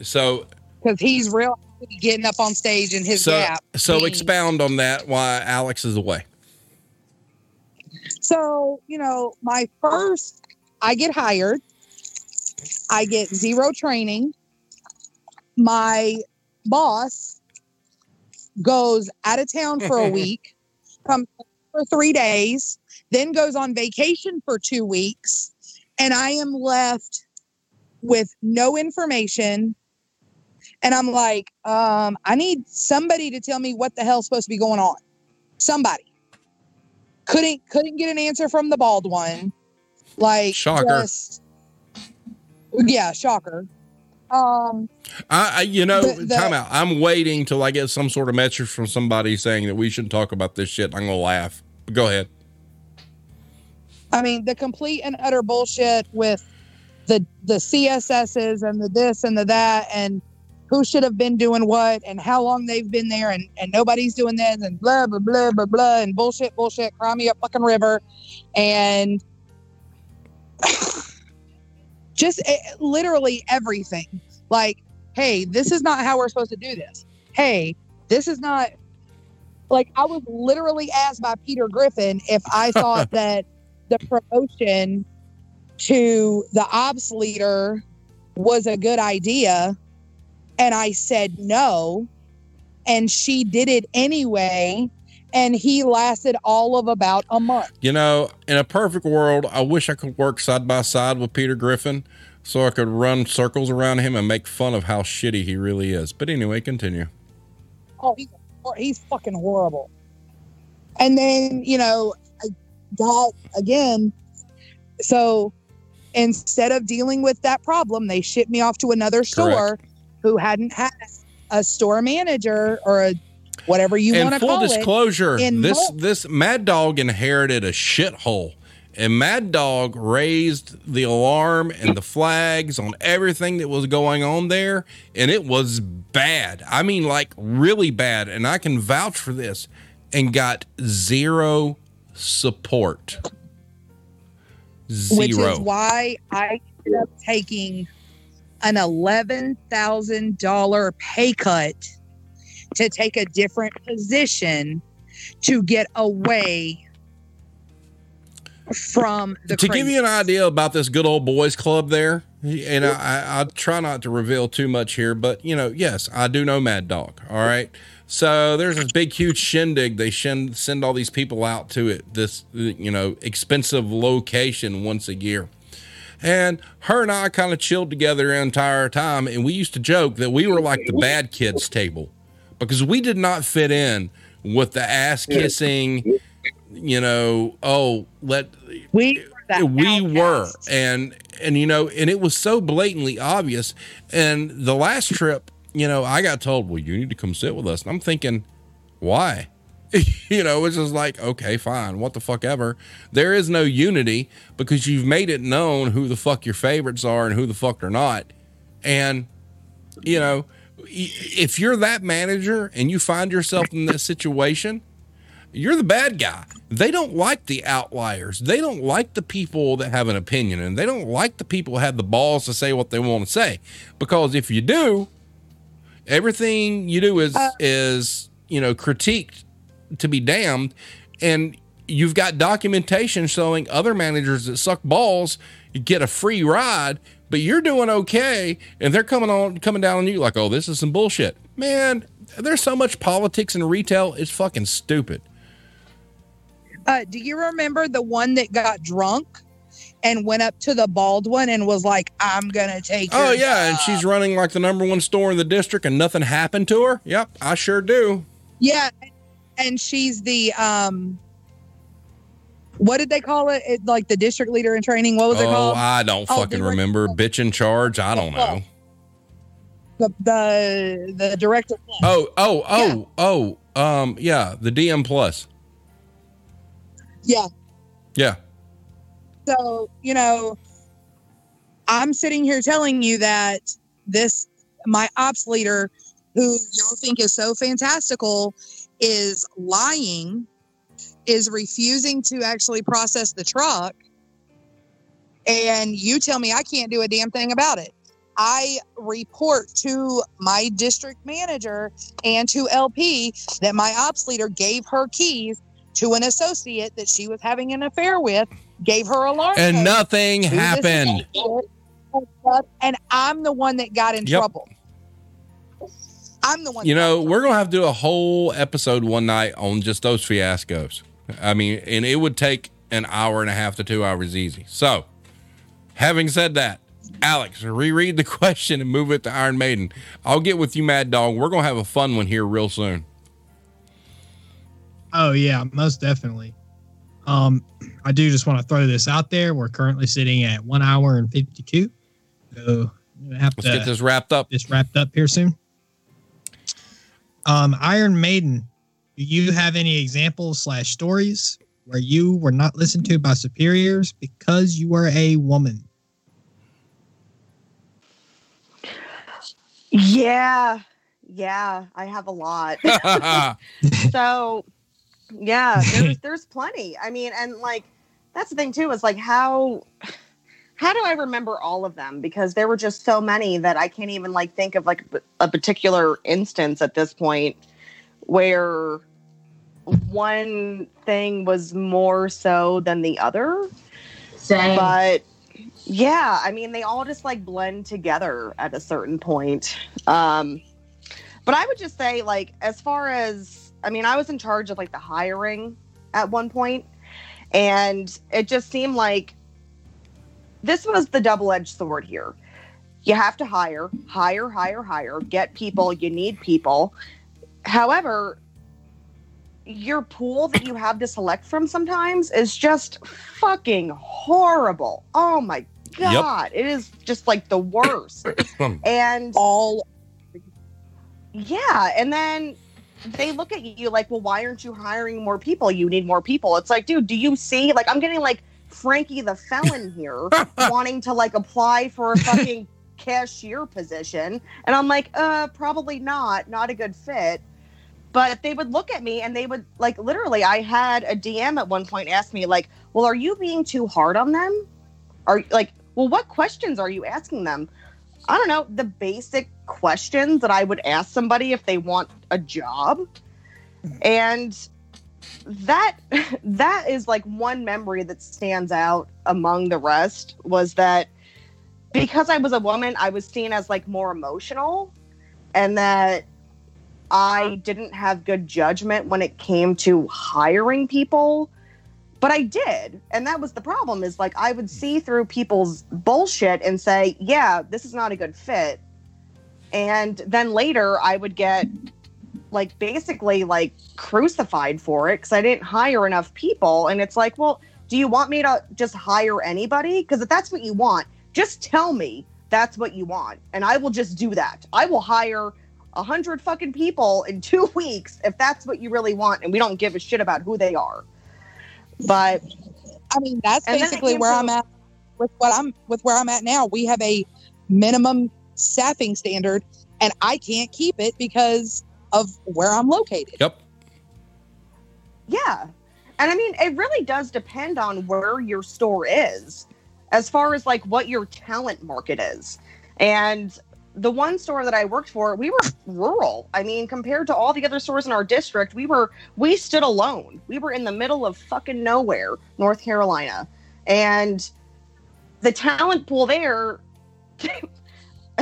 So because he's real getting up on stage in his So, gap. so expound on that. Why Alex is away? So, you know, my first, I get hired, I get zero training. My boss goes out of town for a week, comes for three days, then goes on vacation for two weeks, and I am left with no information. And I'm like, um, I need somebody to tell me what the hell's supposed to be going on. Somebody couldn't couldn't get an answer from the bald one. Like Shocker. just- yeah, shocker. Um, I, I you know, The- the- time out. I'm waiting till I get some sort of message from somebody saying that we shouldn't talk about this shit. I'm gonna laugh. Go ahead. I mean, the complete and utter bullshit with the the CSSs and the this and the that and who should have been doing what and how long they've been there and, and nobody's doing this and blah blah blah blah blah and bullshit bullshit cry me a fucking river. And just eh, literally everything. Like hey this is not how we're supposed to do this. Hey this is not like i was literally asked by peter griffin if i thought that the promotion to the ops leader was a good idea and i said no. And she did it anyway. And he lasted all of about a month. You know, in a perfect world, I wish I could work side by side with Peter Griffin so I could run circles around him and make fun of how shitty he really is. But anyway, continue. oh he's he's fucking horrible. And then you know i got again so instead of dealing with that problem they shipped me off to another store who hadn't had a store manager or a whatever you want to call it Full disclosure, this this Mad Dog inherited a shithole. And Mad Dog raised the alarm and the flags on everything that was going on there, and it was bad. I mean, like really bad. And I can vouch for this. And got zero support. Zero. which is why I ended up taking an eleven thousand dollar pay cut to take a different position to get away from the to give you an idea about this good old boys club there, and I, I, I try not to reveal too much here, but you know, yes, I do know Mad Dog. All right. So there's this big, huge shindig. They shin, send all these people out to it, this, you know, expensive location once a year. And her and I kind of chilled together the entire time. And we used to joke that we were like the bad kids table because we did not fit in with the ass kissing, you know, oh, let we were we were. And and you know and it was so blatantly obvious. And the last trip you know i got told well you need to come sit with us. And i'm thinking why you know it's just like okay fine what the fuck ever there is no unity because you've made it known who the fuck your favorites are and who the fuck they're not and you know if you're that manager and you find yourself in this situation you're the bad guy. They don't like the outliers. They don't like the people that have an opinion and they don't like the people who have the balls to say what they want to say. Because if you do, everything you do is uh, is, you know, critiqued to be damned and you've got documentation showing other managers that suck balls get a free ride, but you're doing okay and they're coming on coming down on you like, "Oh, this is some bullshit." Man, there's so much politics in retail, it's fucking stupid. Uh, do you remember the one that got drunk and went up to the bald one and was like, "I'm gonna take." Oh yeah, and she's running like the number one store in the district, and nothing happened to her. Yep, I sure do. yeah, and she's the um. What did they call it? it? Like the district leader in training. What was it Oh, called? I don't Oh, fucking remember. Bitch in charge. I don't know. the the the director. Oh, oh, oh, oh. Um, yeah, the DM plus. Yeah. Yeah, So you know, I'm sitting here telling you that this my ops leader, who y'all think is so fantastical, is lying, is refusing to actually process the truck, and you tell me I can't do a damn thing about it. I report to my district manager and to LP that my ops leader gave her keys to an associate that she was having an affair with, gave her alarm. And nothing happened. And I'm the one that got in Yep. trouble. I'm the one. You know, we're gonna have to do a whole episode one night on just those fiascos. I mean, and it would take an hour and a half to two hours easy. So, having said that, Alex, reread the question and move it to Iron Maiden. I'll get with you, Mad Dog. We're gonna have a fun one here real soon. Oh yeah, most definitely. Um, I do just want to throw this out there. We're currently sitting at one hour and fifty-two. So have Let's to get this wrapped up. this wrapped up here soon. Um, Iron Maiden, do you have any examples slash stories where you were not listened to by superiors because you were a woman? Yeah. Yeah, I have a lot. so yeah, there's there's plenty. I mean, and like that's the thing too, is like how how do I remember all of them? Because there were just so many that I can't even like think of like a particular instance at this point where one thing was more so than the other. Same. But yeah, I mean, they all just like blend together at a certain point. Um, but I would just say, like, as far as I mean, I was in charge of like the hiring at one point, and it just seemed like this was the double edged sword here. You have to hire, hire, hire, hire, get people. You need people. However, your pool that you have to select from sometimes is just fucking horrible. Oh my Yep. god, it is just like the worst. and all yeah, and then they look at you like, well, why aren't you hiring more people? You need more people. It's like, dude, do you see? Like, I'm getting like Frankie the felon here wanting to like apply for a fucking cashier position. And I'm like, uh, probably not, not a good fit. But they would look at me and they would like literally, I had a DM at one point ask me, like, well, are you being too hard on them? Are like, well, what questions are you asking them? I don't know, the basic questions that I would ask somebody if they want a job. And that that is like one memory that stands out among the rest was that because I was a woman, I was seen as like more emotional and that I didn't have good judgment when it came to hiring people but I did. And that was the problem is like I would see through people's bullshit and say, yeah, this is not a good fit. And then later I would get like basically like crucified for it because I didn't hire enough people. And it's like, well, do you want me to just hire anybody? Because if that's what you want, just tell me that's what you want. And I will just do that. I will hire a hundred fucking people in two weeks if that's what you really want. And we don't give a shit about who they are. But I mean, that's And then it basically where to- I'm at with what I'm with where I'm at now. We have a minimum staffing standard, and I can't keep it because of where I'm located. Yep. Yeah. And I mean, it really does depend on where your store is as far as like what your talent market is. And the one store that I worked for, we were rural. I mean, compared to all the other stores in our district, we were we stood alone. We were in the middle of fucking nowhere, North Carolina. And the talent pool there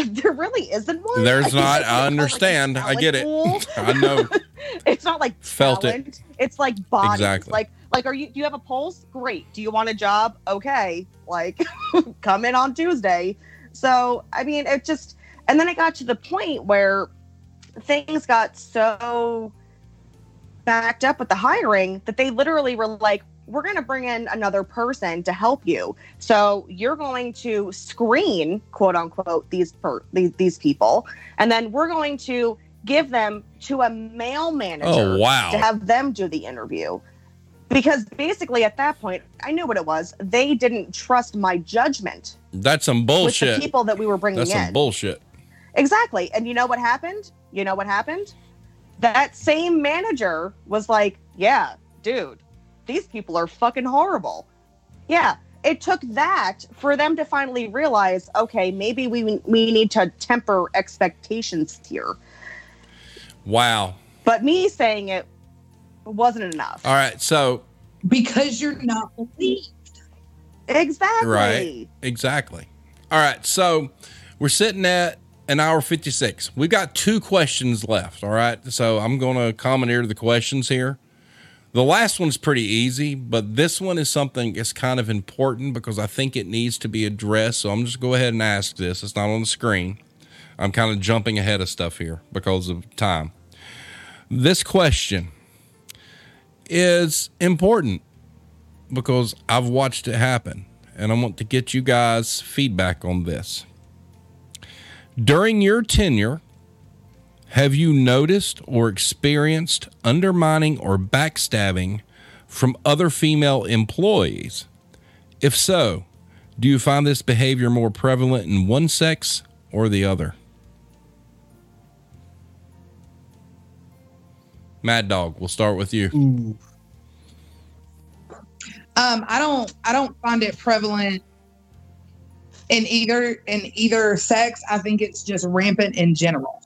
there really isn't one. There's I not. I not like understand. I get it. pool. I know. it's not like Felt it. It's like bodies. Exactly. Like like are you do you have a pulse? Great. Do you want a job? Okay. Like come in on Tuesday. So I mean it just and then it got to the point where things got so backed up with the hiring that they literally were like, we're going to bring in another person to help you. So you're going to screen, quote unquote, these per- these, these people, and then we're going to give them to a male manager Oh wow. to have them do the interview. Because basically, at that point, I knew what it was. They didn't trust my judgment That's some with the bullshit. people that we were bringing That's in. some bullshit. Exactly. And you know what happened? You know what happened? That same manager was like, Yeah, dude, these people are fucking horrible. Yeah. it took that for them to finally realize, okay, maybe we we need to temper expectations here. Wow. But me saying it wasn't enough. All right. So, because you're not believed. Exactly. right. Exactly. All right. So, we're sitting at an hour 56. We've got two questions left. All right. So, I'm going to commandeer the questions here. The last one's pretty easy, but this one is something that's kind of important because I think it needs to be addressed. So, I'm just go ahead and ask this. It's not on the screen. I'm kind of jumping ahead of stuff here because of time. This question is important because I've watched it happen and I want to get you guys' feedback on this. During your tenure, have you noticed or experienced undermining or backstabbing from other female employees? If so, do you find this behavior more prevalent in one sex or the other? Mad Dog, we'll start with you. Um, I don't I don't find it prevalent in either in either sex. I think it's just rampant in general.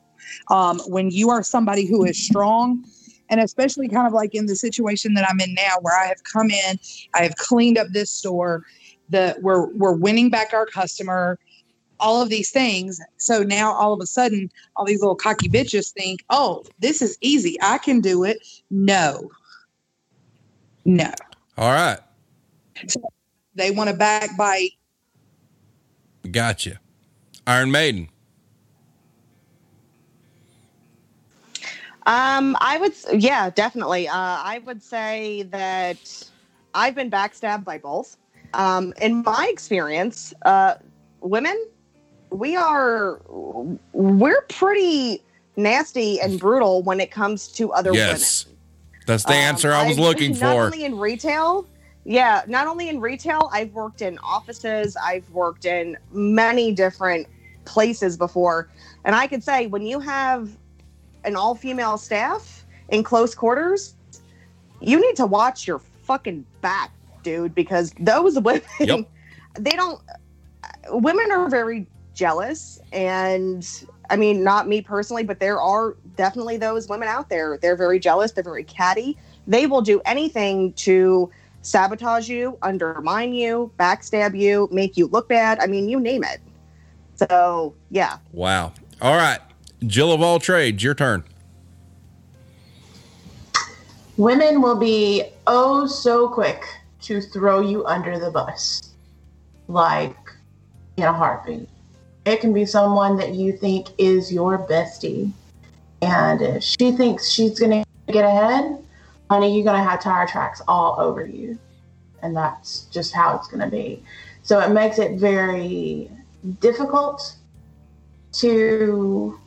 Um, when you are somebody who is strong, and especially kind of like in the situation that I'm in now, where I have come in, I have cleaned up this store, the we're we're winning back our customer, all of these things. So now all of a sudden, all these little cocky bitches think, oh, this is easy. I can do it. No. No. All right. They want to backbite. Gotcha. Iron Maiden. Um, I would, yeah, definitely. Uh, I would say that I've been backstabbed by both. Um, in my experience, uh, women, we are, we're pretty nasty and brutal when it comes to other Yes. women. That's the Um, answer I was I've- looking Not for. only in retail, yeah, not only in retail, I've worked in offices, I've worked in many different places before. And I could say when you have an all female staff in close quarters, you need to watch your fucking back, dude, because those women, Yep. they don't, women are very jealous. And I mean, not me personally, but there are definitely those women out there. They're very jealous, they're very catty. They will do anything to sabotage you, undermine you, backstab you, make you look bad. I mean, you name it. So, yeah. Wow. All right. Jill of all trades, your turn. Women will be oh so quick to throw you under the bus, like in a heartbeat. It can be someone that you think is your bestie. And if she thinks she's going to get ahead, honey, you're going to have tire tracks all over you. And that's just how it's going to be. So it makes it very difficult to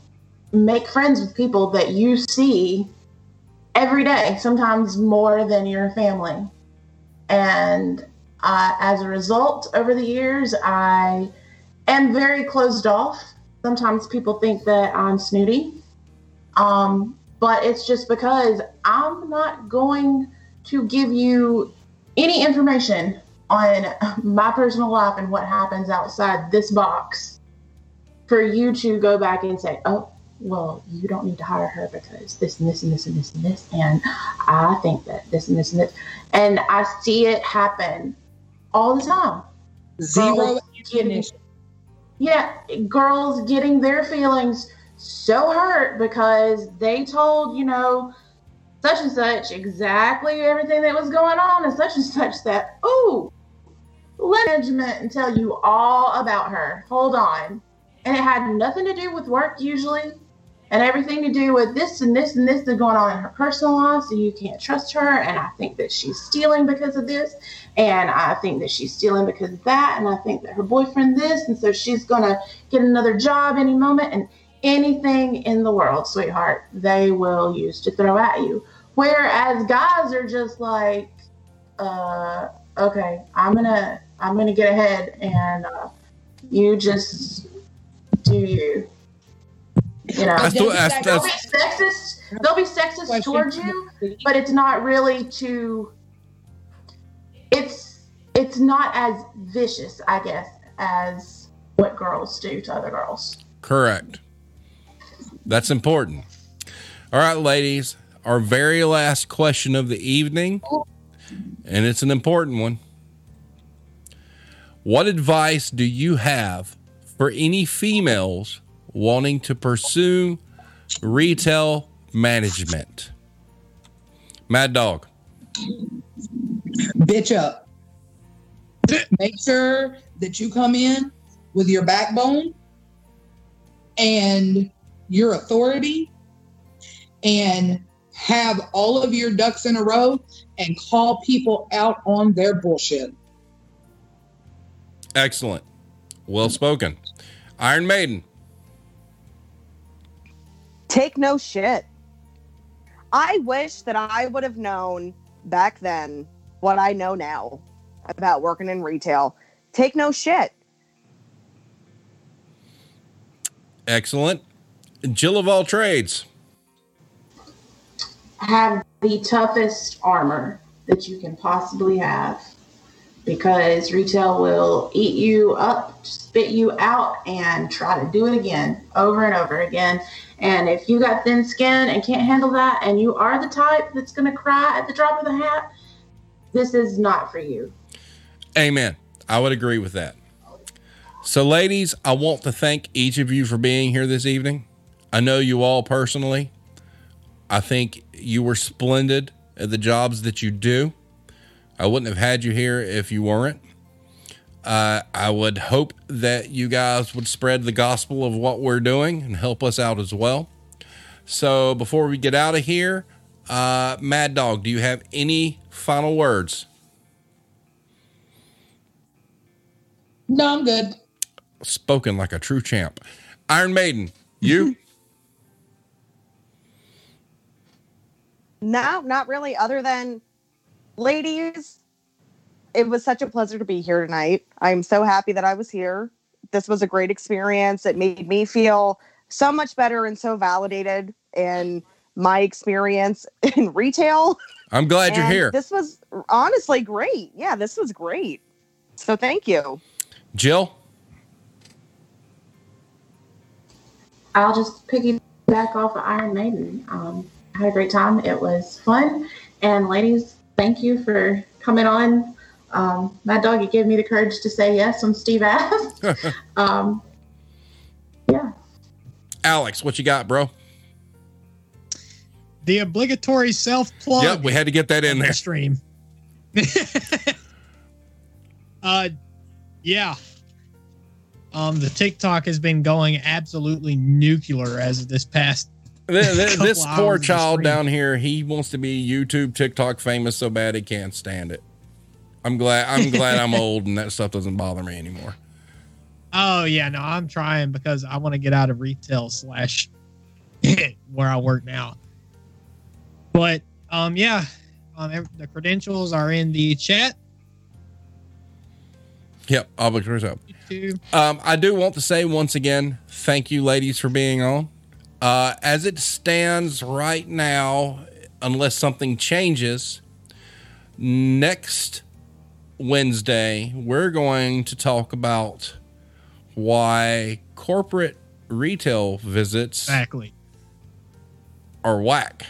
make friends with people that you see every day, sometimes more than your family. And uh, as a result, over the years, I am very closed off. Sometimes people think that I'm snooty, um, but it's just because I'm not going to give you any information on my personal life and what happens outside this box for you to go back and say, oh, well, you don't need to hire her because this and this and this and this and this. And I think that this and this and this. And I see it happen all the time. Zero getting- yeah, girls getting their feelings so hurt because they told, you know, such and such exactly everything that was going on and such and such that, oh, let management and tell you all about her. Hold on. And it had nothing to do with work usually and everything to do with this and this and this that's going on in her personal life. So you can't trust her. And I think that she's stealing because of this. And I think that she's stealing because of that. And I think that her boyfriend this. And so she's going to get another job any moment. And anything in the world, sweetheart, they will use to throw at you. Whereas guys are just like, uh, okay, I'm gonna, I'm gonna get ahead, and uh, you just do you. You know, That's the- that's- they'll that's- be sexist. They'll be sexist towards you, but it's not really to. It's it's not as vicious, I guess, as what girls do to other girls. Correct. That's important. All right, ladies, our very last question of the evening, and it's an important one. What advice do you have for any females wanting to pursue retail management? Mad Dog. bitch up. Make sure that you come in with your backbone and your authority and have all of your ducks in a row and call people out on their bullshit. Excellent. Well spoken. Iron Maiden. Take no shit. I wish that I would have known back then what I know now about working in retail. Take no shit. Excellent. Jill of all trades. have the toughest armor that you can possibly have because retail will eat you up, spit you out, and try to do it again over and over again. And if you got thin skin and can't handle that, and you are the type that's going to cry at the drop of the hat, this is not for you. Amen. I would agree with that. So, ladies, I want to thank each of you for being here this evening. I know you all personally. I think you were splendid at the jobs that you do. I wouldn't have had you here if you weren't. Uh, I would hope that you guys would spread the gospel of what we're doing and help us out as well. So, before we get out of here, uh, Mad Dog, do you have any final words? No, I'm good. spoken like a true champ. Iron Maiden, you? No, not really. Other than ladies, it was such a pleasure to be here tonight. I'm so happy that I was here. This was a great experience. It made me feel so much better and so validated in my experience in retail. I'm glad you're here. This was honestly great. Yeah, this was great. So thank you. Jill? I'll just piggyback off of Iron Maiden. Um, I had a great time. It was fun. And ladies, thank you for coming on. Um, Mad Dog, gave me the courage to say yes when Steve asked. um, yeah. Alex, what you got, bro? The obligatory self plug. Yep, we had to get that in there. stream. uh, yeah. Um, the TikTok has been going absolutely nuclear as of this past. Th- th- this poor child down here, he wants to be YouTube, TikTok famous so bad he can't stand it. I'm glad I'm glad I'm old and that stuff doesn't bother me anymore. Oh yeah, no, I'm trying because I want to get out of retail slash where I work now. But um, yeah, um, the credentials are in the chat. Yep, I'll look yours up. Um, I do want to say once again, thank you, ladies, for being on. Uh, as it stands right now, unless something changes, next Wednesday, we're going to talk about why corporate retail visits Exactly. are whack.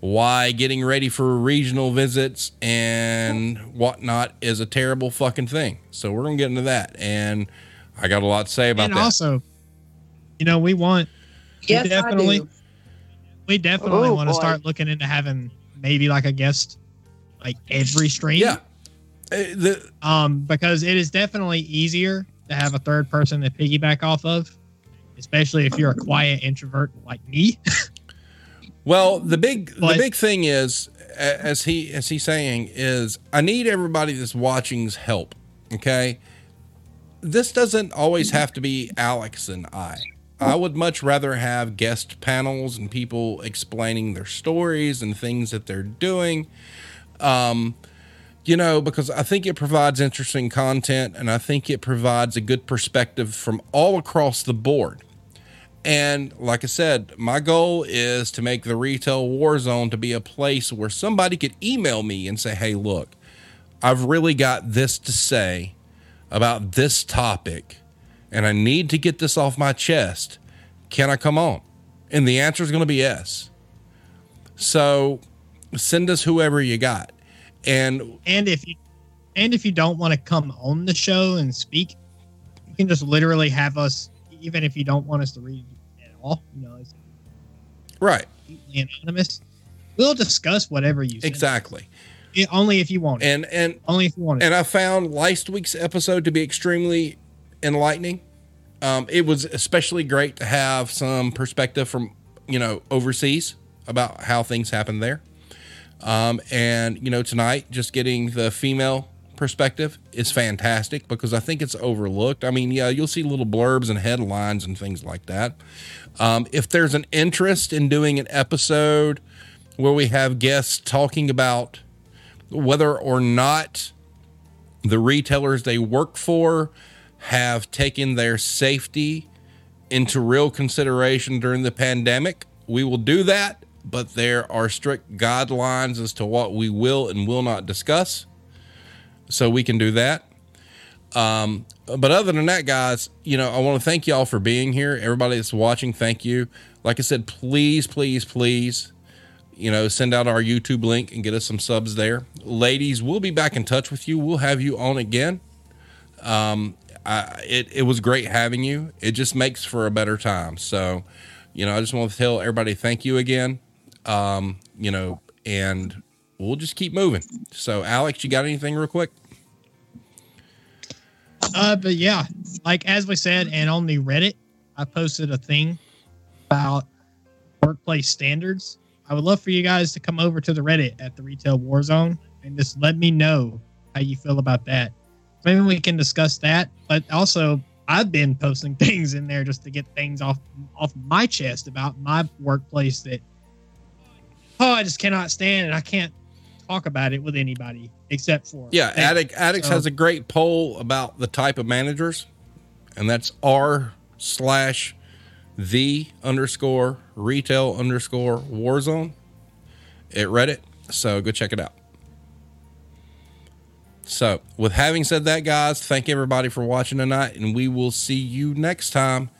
Why getting ready for regional visits and whatnot is a terrible fucking thing. So we're gonna get into that, and I got a lot to say about and that. also, you know, we want Yes, we definitely I do. we definitely Oh, want to boy. start looking into having maybe like a guest like every stream. yeah, the Um, because it is definitely easier to have a third person to piggyback off of, especially if you're a quiet introvert like me. Well, the big the big thing is, as he as he's saying, is I need everybody that's watching's help. Okay, this doesn't always have to be Alex and I. I would much rather have guest panels and people explaining their stories and things that they're doing. Um, you know, because I think it provides interesting content and I think it provides a good perspective from all across the board. And like I said, my goal is to make the retail war zone to be a place where somebody could email me and say, "Hey, look, I've really got this to say about this topic and I need to get this off my chest. Can I come on? And the answer is going to be yes. So send us whoever you got. And And if you and if you don't want to come on the show and speak, you can just literally have us, even if you don't want us to read at all. You know, it's right, completely anonymous. We'll discuss whatever you exactly. It- only if you want it. And and only if you want it. and I found last week's episode to be extremely enlightening. Um, it was especially great to have some perspective from you know overseas about how things happen there. Um, and you know tonight, just getting the female perspective is fantastic because I think it's overlooked. I mean, yeah, you'll see little blurbs and headlines and things like that. Um, if there's an interest in doing an episode where we have guests talking about whether or not the retailers they work for have taken their safety into real consideration during the pandemic. We will do that, but there are strict guidelines as to what we will and will not discuss. So we can do that. Um, but other than that, guys, you know, I want to thank y'all for being here. Everybody that's watching, thank you. Like I said, please, please, please you know, send out our YouTube link and get us some subs there. Ladies, we'll be back in touch with you. We'll have you on again. Um, I, it, it was great having you. It just makes for a better time. So, you know, I just want to tell everybody thank you again. Um, you know, and we'll just keep moving. So, Alex, you got anything real quick? Uh, but yeah, like as we said, and on the Reddit, I posted a thing about workplace standards. I would love for you guys to come over to the Reddit at the Retail War Zone and just let me know how you feel about that. Maybe we can discuss that. But also, I've been posting things in there just to get things off off my chest about my workplace that oh I just cannot stand it. I can't talk about it with anybody except for Yeah, Addict Addicts So- has a great poll about the type of managers, and that's r slash the underscore retail underscore warzone at Reddit. So go check it out. So, with having said that, guys, thank everybody for watching tonight, and we will see you next time